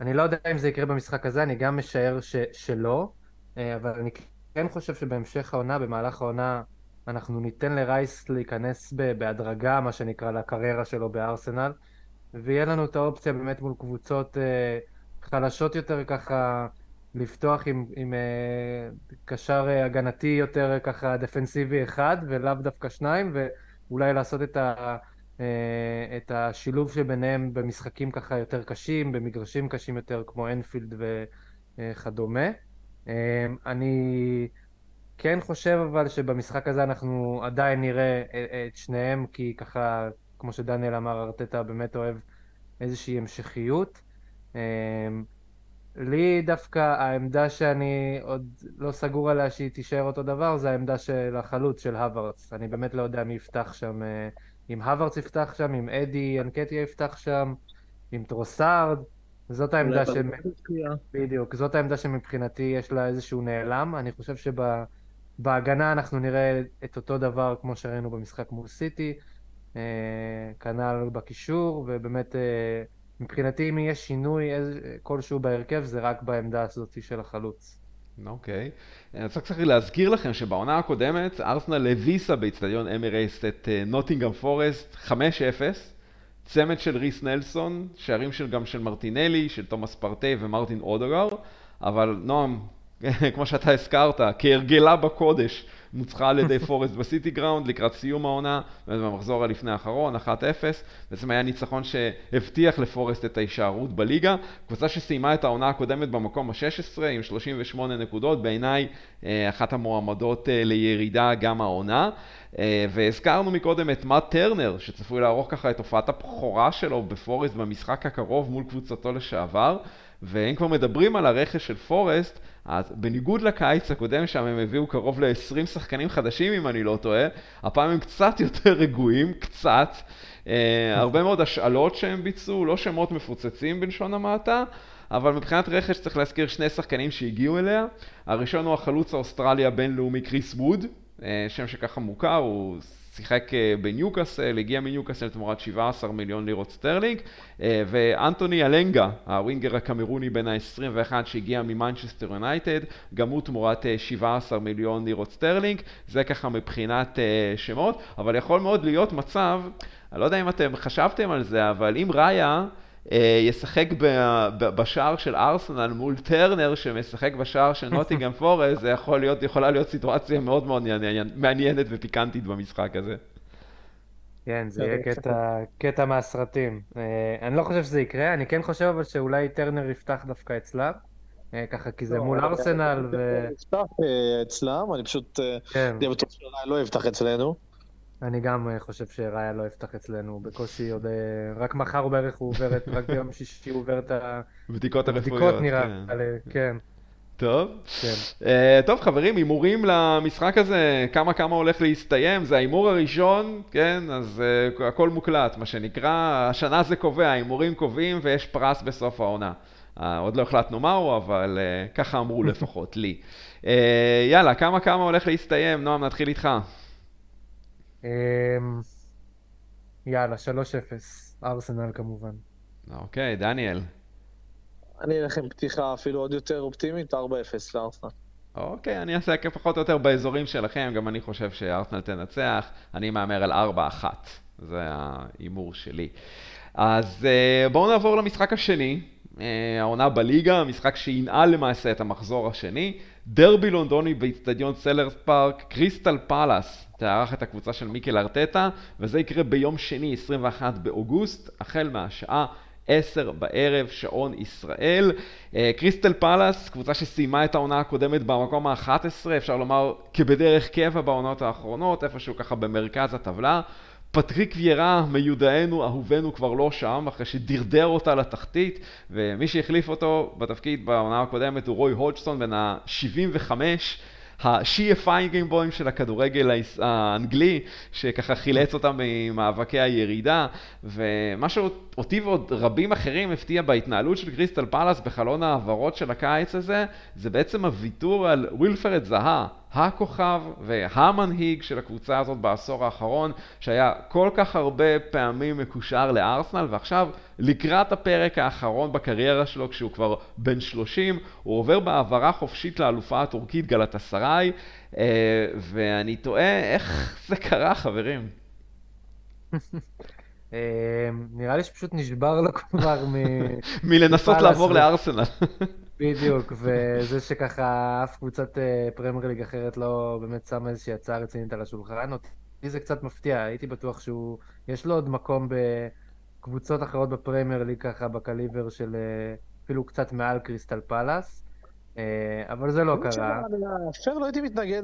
אני לא יודע אם זה יקרה במשחק הזה, אני גם משער ש, שלא, אה, אבל אני כן חושב שבהמשך העונה, במהלך העונה, אנחנו ניתן לרייס להיכנס בהדרגה, מה שנקרא, לקריירה שלו בארסנל, ויהיה לנו את האופציה באמת מול קבוצות אה, חלשות יותר ככה, לפתוח עם, עם אה, קשר הגנתי יותר ככה דפנסיבי אחד, ולאו דווקא שניים, ואולי לעשות את ה... אה, את השילוב שביניהם במשחקים ככה יותר קשים, במגרשים קשים יותר כמו אנפילד וכדומה. אה, אני כן חושב אבל שבמשחק הזה אנחנו עדיין נראה את שניהם, כי ככה, כמו שדניאל אמר, ארטטה באמת אוהב איזושהי המשכיות. אה, לי דווקא העמדה שאני עוד לא סגור עליה שהיא תישאר אותו דבר, זה העמדה של החלוץ של האברץ. אני באמת לא יודע מי יפתח שם אם האברץ יפתח שם, אם אדי אנקטייה יפתח שם, עם טרוסארד, זאת העמדה ש... בדיוק, זאת העמדה שמבחינתי יש לה איזשהו נעלם. אני חושב שבהגנה אנחנו נראה את אותו דבר כמו שראינו במשחק מול סיטי, אה, כנ"ל בקישור, ובאמת אה, מבחינתי אם יהיה שינוי כלשהו בהרכב זה רק בעמדה הזאת של החלוץ. אוקיי. אני רוצה קצת להזכיר לכם שבעונה הקודמת ארסנל הביסה באיצטדיון אמירייסט את נוטינגאם פורסט 5-0, צמד של ריס נלסון, שערים של גם של מרטינלי, של תומאס פרטי ומרטין אודוגר, אבל נועם, כמו שאתה הזכרת, כהרגלה בקודש, נוצחה על ידי פורסט בסיטי גראונד לקראת סיום העונה, במחזור הלפני האחרון, 1-0. בעצם היה ניצחון שהבטיח לפורסט את ההישארות בליגה. קבוצה שסיימה את העונה הקודמת במקום ה-16 עם 38 נקודות, בעיניי אה, אחת המועמדות אה, לירידה גם העונה. אה, והזכרנו מקודם את מאט טרנר, שצפוי לערוך ככה את הופעת הבכורה שלו בפורסט במשחק הקרוב מול קבוצתו לשעבר. ואם כבר מדברים על הרכש של פורסט, אז בניגוד לקיץ הקודם שם הם הביאו קרוב ל-20 שחקנים חדשים אם אני לא טועה, הפעם הם קצת יותר רגועים, קצת. אה, הרבה מאוד השאלות שהם ביצעו, לא שמות מפוצצים בלשון המעטה, אבל מבחינת רכש צריך להזכיר שני שחקנים שהגיעו אליה. הראשון הוא החלוץ האוסטרלי הבינלאומי קריס ווד, אה, שם שככה מוכר, הוא שיחק אה, בניוקאסל, הגיע מניוקאסל תמורת 17 מיליון לירות סטרלינג, אה, ואנטוני אלנגה, הווינגר הקמרוני בן ה-21 שהגיע ממנצ'סטר יונייטד, גם הוא תמורת 17 אה, מיליון לירות סטרלינג, זה ככה מבחינת שמות, אבל יכול מאוד להיות מצב, אני לא יודע אם אתם חשבתם על זה, אבל אם ראיה... אה, ישחק בשער של ארסנל מול טרנר שמשחק בשער של נוטינגהם פורסט, זה יכול להיות, יכולה להיות סיטואציה מאוד מאוד מעניינת ופיקנטית במשחק הזה. כן, זה יהיה קטע, קטע מהסרטים. אה, אני לא חושב שזה יקרה, אני כן חושב אבל שאולי טרנר יפתח דווקא אצלם. אה, ככה, כי זה לא, מול ארסנל ו... יפתח אצלם, אני פשוט... כן. אני בטוח שלא יפתח אצלנו. אני גם אה, חושב שראיה לא יפתח אצלנו, בקושי עוד... אה, רק מחר בערך הוא עובר את... רק ביום שישי הוא עובר את הבדיקות הרפואיות. בדיקות נראה, כן. כן. טוב. כן. Uh, טוב חברים, הימורים למשחק הזה, כמה כמה הולך להסתיים, זה ההימור הראשון, כן, אז uh, הכל מוקלט, מה שנקרא, השנה זה קובע, ההימורים קובעים ויש פרס בסוף העונה. Uh, עוד לא החלטנו מהו, אבל uh, ככה אמרו לפחות לי. Uh, יאללה, כמה כמה הולך להסתיים, נועם, נתחיל איתך. אמ, יאללה, 3-0, ארסנל כמובן. אוקיי, דניאל. אני אלך עם פתיחה אפילו עוד יותר אופטימית, 4-0 לארסנל. אוקיי, אני אעשה פחות או יותר באזורים שלכם, גם אני חושב שארסנל תנצח, אני מהמר על 4-1, זה ההימור שלי. אז אה, בואו נעבור למשחק השני, אה, העונה בליגה, המשחק שינעל למעשה את המחזור השני, דרבי לונדוני באיצטדיון סלהרסט פארק, קריסטל פאלאס תארח את הקבוצה של מיקל ארטטה, וזה יקרה ביום שני, 21 באוגוסט, החל מהשעה 10 בערב, שעון ישראל. אה, קריסטל פאלאס, קבוצה שסיימה את העונה הקודמת במקום ה-11, אפשר לומר כבדרך קבע בעונות האחרונות, איפשהו ככה במרכז הטבלה. פטריק ויירה, מיודענו, אהובנו, כבר לא שם, אחרי שדרדר אותה לתחתית, ומי שהחליף אותו בתפקיד בעונה הקודמת הוא רוי הודג'סון, בן ה-75. השייע פייגנבוים של הכדורגל האנגלי, שככה חילץ אותם ממאבקי הירידה, ומה שאותי ועוד רבים אחרים הפתיע בהתנהלות של קריסטל פלאס בחלון העברות של הקיץ הזה, זה בעצם הוויתור על ווילפרד זאהה. הכוכב והמנהיג של הקבוצה הזאת בעשור האחרון, שהיה כל כך הרבה פעמים מקושר לארסנל, ועכשיו לקראת הפרק האחרון בקריירה שלו, כשהוא כבר בן 30, הוא עובר בהעברה חופשית לאלופה הטורקית גלת אסריי, אה, ואני תוהה איך זה קרה, חברים. אה, נראה לי שפשוט נשבר לו כבר מ... מלנסות לעבור לארסנל. בדיוק, וזה שככה אף קבוצת אה, פרמייר ליג אחרת לא באמת שמה איזושהי הצעה רצינית על השולחן. אותי זה קצת מפתיע, הייתי בטוח שהוא, יש לו עוד מקום בקבוצות אחרות בפרמייר ליג ככה בקליבר של אה, אפילו קצת מעל קריסטל פלאס. אה, אבל זה לא קרה. אפשר לא הייתי מתנגד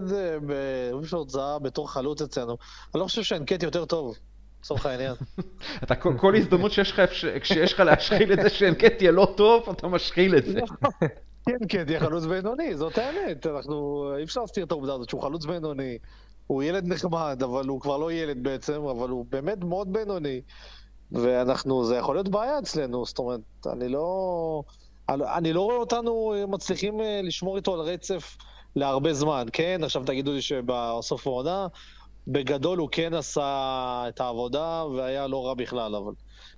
בווילפרד זאהה בתור חלוץ אצלנו. אני לא חושב שאנקטייה יותר טוב. לצורך העניין. אתה כל הזדמנות שיש לך, כשיש לך להשחיל את זה שאנקט יהיה לא טוב, אתה משחיל את זה. כן, כן, תהיה חלוץ בינוני, זאת האמת. אנחנו, אי אפשר להסתיר את העובדה הזאת שהוא חלוץ בינוני. הוא ילד נחמד, אבל הוא כבר לא ילד בעצם, אבל הוא באמת מאוד בינוני. ואנחנו, זה יכול להיות בעיה אצלנו, זאת אומרת, אני לא... אני לא רואה אותנו מצליחים אה, לשמור איתו על רצף להרבה זמן, כן? עכשיו תגידו לי שבסוף העונה בגדול הוא כן עשה את העבודה והיה לא רע בכלל, אבל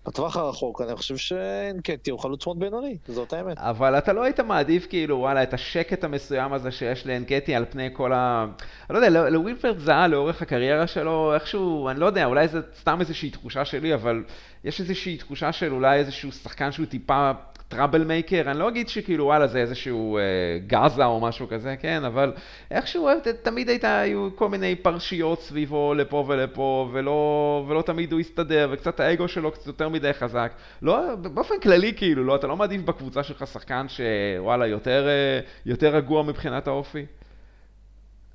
בטווח הרחוק אני חושב שאנקטי הוא חלוץ מאוד בינוני, זאת האמת. אבל אתה לא היית מעדיף כאילו, וואלה, את השקט המסוים הזה שיש לאנקטי על פני כל ה... אני לא יודע, לווילפרד זהה לאורך הקריירה שלו, איכשהו, אני לא יודע, אולי זה סתם איזושהי תחושה שלי, אבל יש איזושהי תחושה של אולי איזשהו שחקן שהוא טיפה טראבל מייקר, אני לא אגיד שכאילו וואלה זה איזשהו אה, גאזה או משהו כזה, כן, אבל איכשהו תמיד הייתה, היו כל מיני פרשיות סביבו לפה ולפה, ולא, ולא תמיד הוא הסתדר, וקצת האגו שלו קצת יותר מדי חזק. לא, באופן כללי כאילו, לא, אתה לא מעדיף בקבוצה שלך שחקן שוואלה יותר, אה, יותר רגוע מבחינת האופי?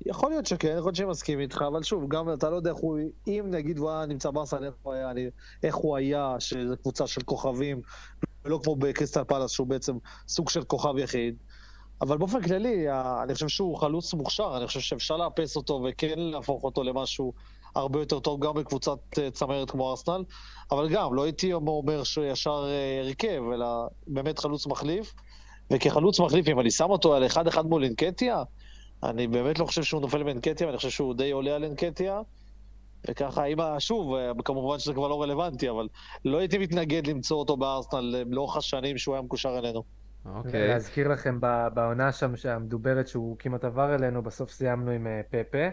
יכול להיות שכן, יכול להיות שאני מסכים איתך, אבל שוב, גם אתה לא יודע איך הוא, אם נגיד הוא היה נמצא בארסנל, איך הוא היה, איך הוא היה, שזו קבוצה של כוכבים, ולא כמו בקריסטל פלאס, שהוא בעצם סוג של כוכב יחיד. אבל באופן כללי, אני חושב שהוא חלוץ מוכשר, אני חושב שאפשר לאפס אותו וכן להפוך אותו למשהו הרבה יותר טוב גם בקבוצת אה, צמרת כמו ארסנל, אבל גם, לא הייתי אומר שהוא ישר אה, הרכב, אלא באמת חלוץ מחליף. וכחלוץ מחליף, אם אני שם אותו על אחד אחד מול אינקטיה, אני באמת לא חושב שהוא נופל באנקטיה, ואני חושב שהוא די עולה על אנקטיה. וככה, אם, שוב, כמובן שזה כבר לא רלוונטי, אבל לא הייתי מתנגד למצוא אותו בארסנל לאורך השנים שהוא היה מקושר אלינו. אוקיי. להזכיר לכם, בעונה שם המדוברת שהוא כמעט עבר אלינו, בסוף סיימנו עם אה, פפה.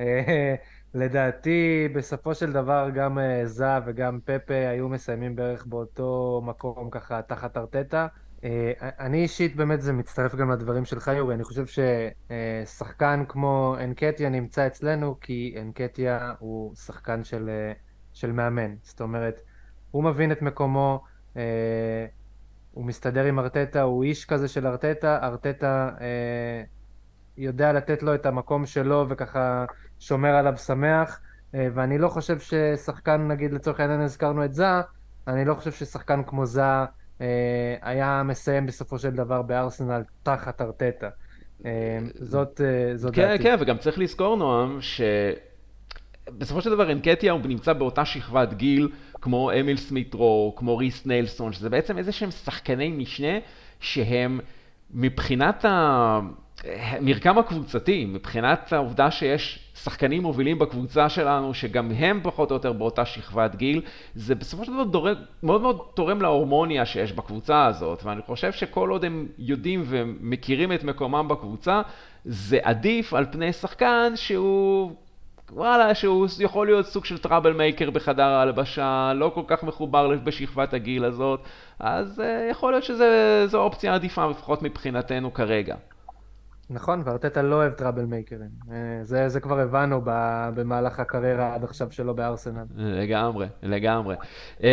אה, לדעתי, בסופו של דבר, גם אה, זהב וגם פפה היו מסיימים בערך באותו מקום, ככה, תחת ארטטה. אה, אני אישית באמת זה מצטרף גם לדברים שלך יורי, אני חושב ששחקן כמו אנקטיה נמצא אצלנו כי אנקטיה הוא שחקן של, אה, של מאמן, זאת אומרת הוא מבין את מקומו, אה, הוא מסתדר עם ארטטה, הוא איש כזה של ארטטה, ארטטה יודע לתת לו את המקום שלו וככה שומר עליו שמח. ואני לא חושב ששחקן, נגיד לצורך העניין הזכרנו את זאה, אני לא חושב ששחקן כמו אה, היה מסיים בסופו של דבר בארסנל תחת ארטטה. אה, זאת, אה, זאת כן, דעתי. כן, וגם צריך לזכור, נועם, שבסופו של דבר אנקטיה הוא נמצא באותה שכבת גיל כמו אמיל סמיטרו, כמו ריס נלסון, שזה בעצם איזה שהם שחקני משנה שהם מבחינת ה... המרקם הקבוצתי, מבחינת העובדה שיש שחקנים מובילים בקבוצה שלנו, שגם הם פחות או יותר באותה שכבת גיל, זה בסופו של דבר דורג, מאוד מאוד תורם להורמוניה שיש בקבוצה הזאת, ואני חושב שכל עוד הם יודעים ומכירים את מקומם בקבוצה, זה עדיף על פני שחקן שהוא... וואלה, שהוא יכול להיות סוג של טראבל מייקר בחדר ההלבשה, לא כל כך מחובר בשכבת הגיל הזאת, אז uh, יכול להיות שזו אופציה עדיפה, לפחות מבחינתנו כרגע. נכון, וארטטה לא אוהב trouble maker ים. אה, זה, זה כבר הבנו במהלך הקריירה עד עכשיו שלו בארסנל. לגמרי, לגמרי. Uh,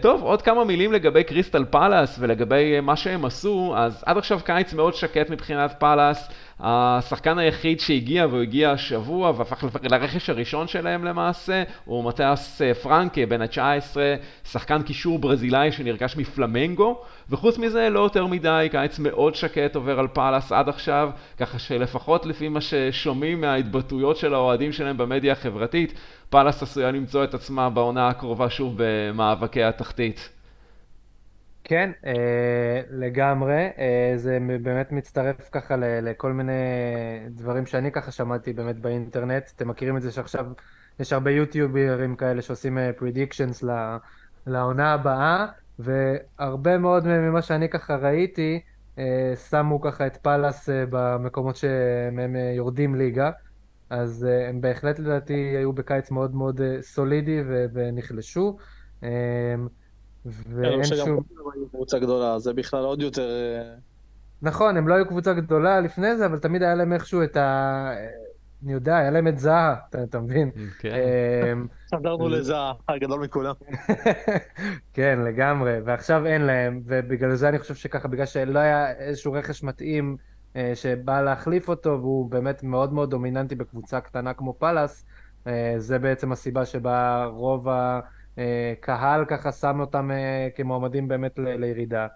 טוב, עוד כמה מילים לגבי קריסטל פאלאס ולגבי מה שהם עשו. אז עד עכשיו קיץ מאוד שקט מבחינת פאלאס. השחקן היחיד שהגיע, והוא הגיע השבוע והפך לרכש הראשון שלהם למעשה, הוא מתיאס אה, פרנקה, בן ה-19, שחקן קישור ברזילאי שנרכש מפלמנגו, וחוץ מזה לא יותר מדי, קיץ מאוד שקט עובר על פאלאס עד עכשיו, ככה שלפחות לפי מה ששומעים מההתבטאויות של האוהדים שלהם במדיה החברתית, פאלאס עשויה למצוא את עצמה בעונה הקרובה שוב במאבקי התחתית. כן, אה, לגמרי. אה, זה באמת מצטרף ככה ל- לכל מיני דברים שאני ככה שמעתי באמת באינטרנט. אתם מכירים את זה שעכשיו יש הרבה יוטיוברים כאלה שעושים פרדיקשנס אה, לעונה הבאה, והרבה מאוד ממה שאני ככה ראיתי, אה, שמו ככה את פאלאס אה, במקומות שמהם אה, יורדים ליגה. אז אה, הם בהחלט לדעתי היו בקיץ מאוד מאוד אה, סולידי ו- ונחלשו. אה, ואין שום... קבוצה גדולה, זה בכלל עוד יותר... אה, נכון, הם לא היו קבוצה גדולה לפני זה, אבל תמיד היה להם איכשהו את ה... אני יודע, היה להם את זהה, אתה מבין? כן. אמ, חזרנו לזהה, הגדול מכולם. כן, לגמרי, ועכשיו אין להם, ובגלל זה אני חושב שככה, בגלל שלא היה איזשהו רכש מתאים אה, שבא להחליף אותו, והוא באמת מאוד מאוד דומיננטי בקבוצה קטנה כמו פאלאס, אה, זה בעצם הסיבה שבה רוב ה... אה, קהל ככה שם אותם אה, כמועמדים באמת לירידה.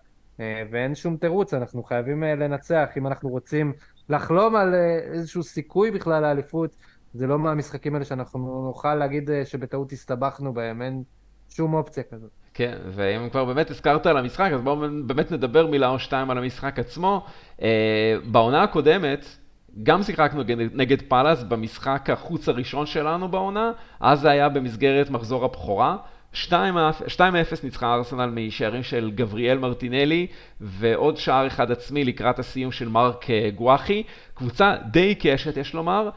אה, ואין שום תירוץ, אנחנו חייבים לנצח. אם אנחנו רוצים לחלום על איזשהו סיכוי בכלל לאליפות, זה לא מהמשחקים האלה שאנחנו נוכל להגיד שבטעות הסתבכנו בהם, אין שום אופציה כזאת. כן, ואם כבר באמת הזכרת על המשחק, אז בואו באמת נדבר מילה או שתיים על המשחק עצמו. בעונה הקודמת, גם שיחקנו נגד פאלאס במשחק החוץ הראשון שלנו בעונה, אז זה היה במסגרת מחזור הבכורה. 2-0 ניצחה ארסנל משערים של גבריאל מרטינלי ועוד שער אחד עצמי לקראת הסיום של מרק אה, גואחי. קבוצה די קשת יש לומר.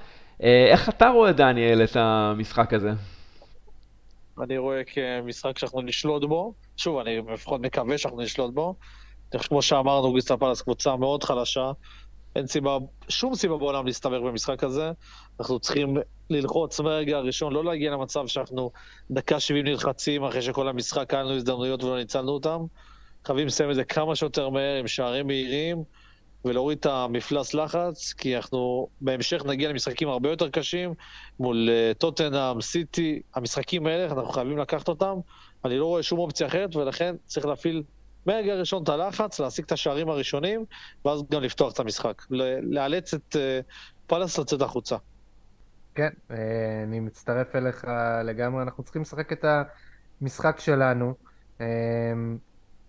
אה, איך אתה רואה דניאל את המשחק הזה? אני רואה כמשחק שאנחנו נשלוט בו. שוב, אני לפחות מקווה שאנחנו נשלוט בו. כמו שאמרנו, גיסטה פלס קבוצה מאוד חלשה. אין סיבה, שום סיבה בעולם להסתבך במשחק הזה. אנחנו צריכים ללחוץ מהרגע הראשון, לא להגיע למצב שאנחנו דקה 70 נלחצים אחרי שכל המשחק היה לנו הזדמנויות ולא ניצלנו אותם. חייבים לסיים את זה כמה שיותר מהר עם שערים מהירים. ולהוריד את המפלס לחץ, כי אנחנו בהמשך נגיע למשחקים הרבה יותר קשים מול אה, טוטנאם, סיטי, המשחקים האלה, אנחנו חייבים לקחת אותם. אני לא רואה שום אופציה אחרת, ולכן צריך להפעיל מהרגע הראשון את הלחץ, להשיג את השערים הראשונים, ואז גם לפתוח את המשחק. לאלץ את uh, פלס לצאת החוצה. כן, אה, אני מצטרף אליך לגמרי, אנחנו צריכים לשחק את המשחק שלנו.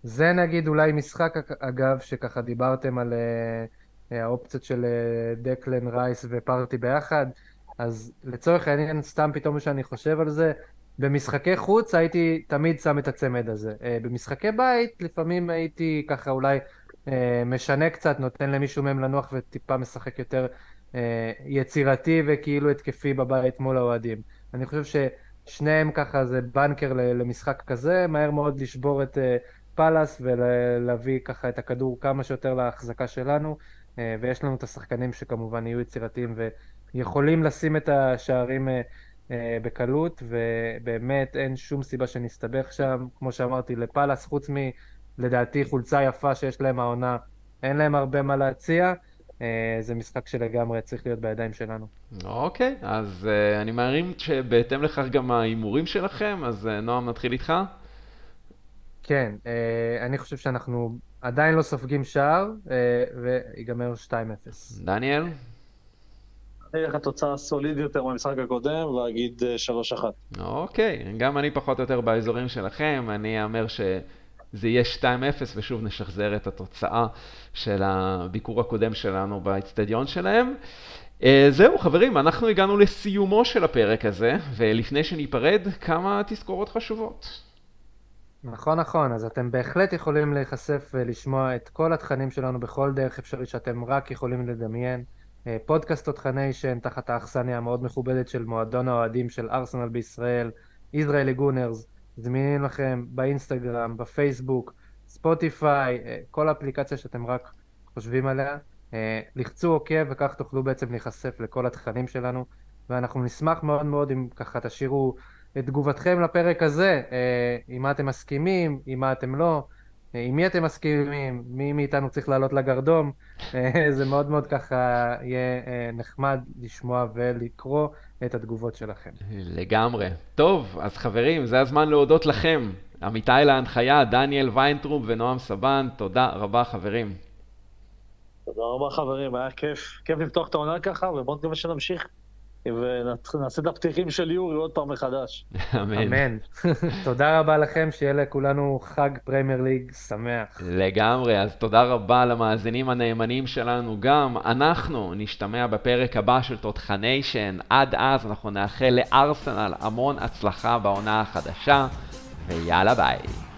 זה נגיד אולי משחק, אגב, שככה דיברתם על האופציות של דקלן רייס ופארטי ביחד, אז לצורך העניין, סתם פתאום שאני חושב על זה, במשחקי חוץ הייתי תמיד שם את הצמד הזה. Uh, במשחקי בית, לפעמים הייתי ככה אולי uh, משנה קצת, נותן למישהו מהם לנוח וטיפה משחק יותר uh, יצירתי וכאילו התקפי בבית מול האוהדים. אני חושב ששניהם ככה זה בנקר למשחק כזה, מהר מאוד לשבור את... פאלאס ולהביא ככה את הכדור כמה שיותר להחזקה שלנו אה, ויש לנו את השחקנים שכמובן יהיו יצירתיים ויכולים לשים את השערים אה, אה, בקלות ובאמת אין שום סיבה שנסתבך שם כמו שאמרתי לפאלאס חוץ מלדעתי חולצה יפה שיש להם העונה אין להם הרבה מה להציע זה משחק שלגמרי צריך להיות בידיים שלנו. אוקיי, okay, אז uh, אני מערים שבהתאם לכך גם ההימורים שלכם, אז uh, נועם נתחיל איתך. כן, אה, אני חושב שאנחנו עדיין לא סופגים שער, אה, ויגמר 2-0. דניאל? אני אלך לתוצאה סולידית יותר במשחק הקודם, ואגיד 3-1. אה, אוקיי, גם אני פחות או יותר באזורים שלכם, אני אאמר שזה יהיה 2-0, ושוב נשחזר את התוצאה של הביקור הקודם שלנו באצטדיון שלהם. Uh, זהו חברים, אנחנו הגענו לסיומו של הפרק הזה, ולפני שניפרד, כמה תזכורות חשובות. נכון, נכון, אז אתם בהחלט יכולים להיחשף ולשמוע את כל התכנים שלנו בכל דרך אפשרית שאתם רק יכולים לדמיין. אה, פודקאסט אותחניישן תחת האכסניה המאוד מכובדת של מועדון האוהדים של ארסנל בישראל, ישראלי גונרס, זמינים לכם באינסטגרם, בפייסבוק, ספוטיפיי, אה, כל אפליקציה שאתם רק חושבים עליה. אה, לחצו עוקב וכך תוכלו בעצם להיחשף לכל התכנים שלנו, ואנחנו נשמח מאוד מאוד אם ככה תשאירו את תגובתכם לפרק הזה, עם מה אתם מסכימים, עם מה אתם לא, עם מי אתם מסכימים, מי מאיתנו צריך לעלות לגרדום, אה, זה מאוד מאוד ככה יהיה נחמד לשמוע ולקרוא את התגובות שלכם. לגמרי. טוב, אז חברים, זה הזמן להודות לכם. עמיתי להנחיה, דניאל ויינטרוב ונועם סבן, תודה רבה חברים. תודה רבה חברים, היה כיף. כיף לפתוח את העונה ככה, ובואו נקווה שנמשיך ונעשה את הפתיחים של יורי עוד פעם מחדש. אמן. אמן. תודה רבה לכם, שיהיה לכולנו חג פרמייר ליג שמח. לגמרי, אז תודה רבה למאזינים הנאמנים שלנו גם. אנחנו נשתמע בפרק הבא של תותחניישן. עד אז אנחנו נאחל לארסנל המון הצלחה בעונה החדשה, ויאללה ביי.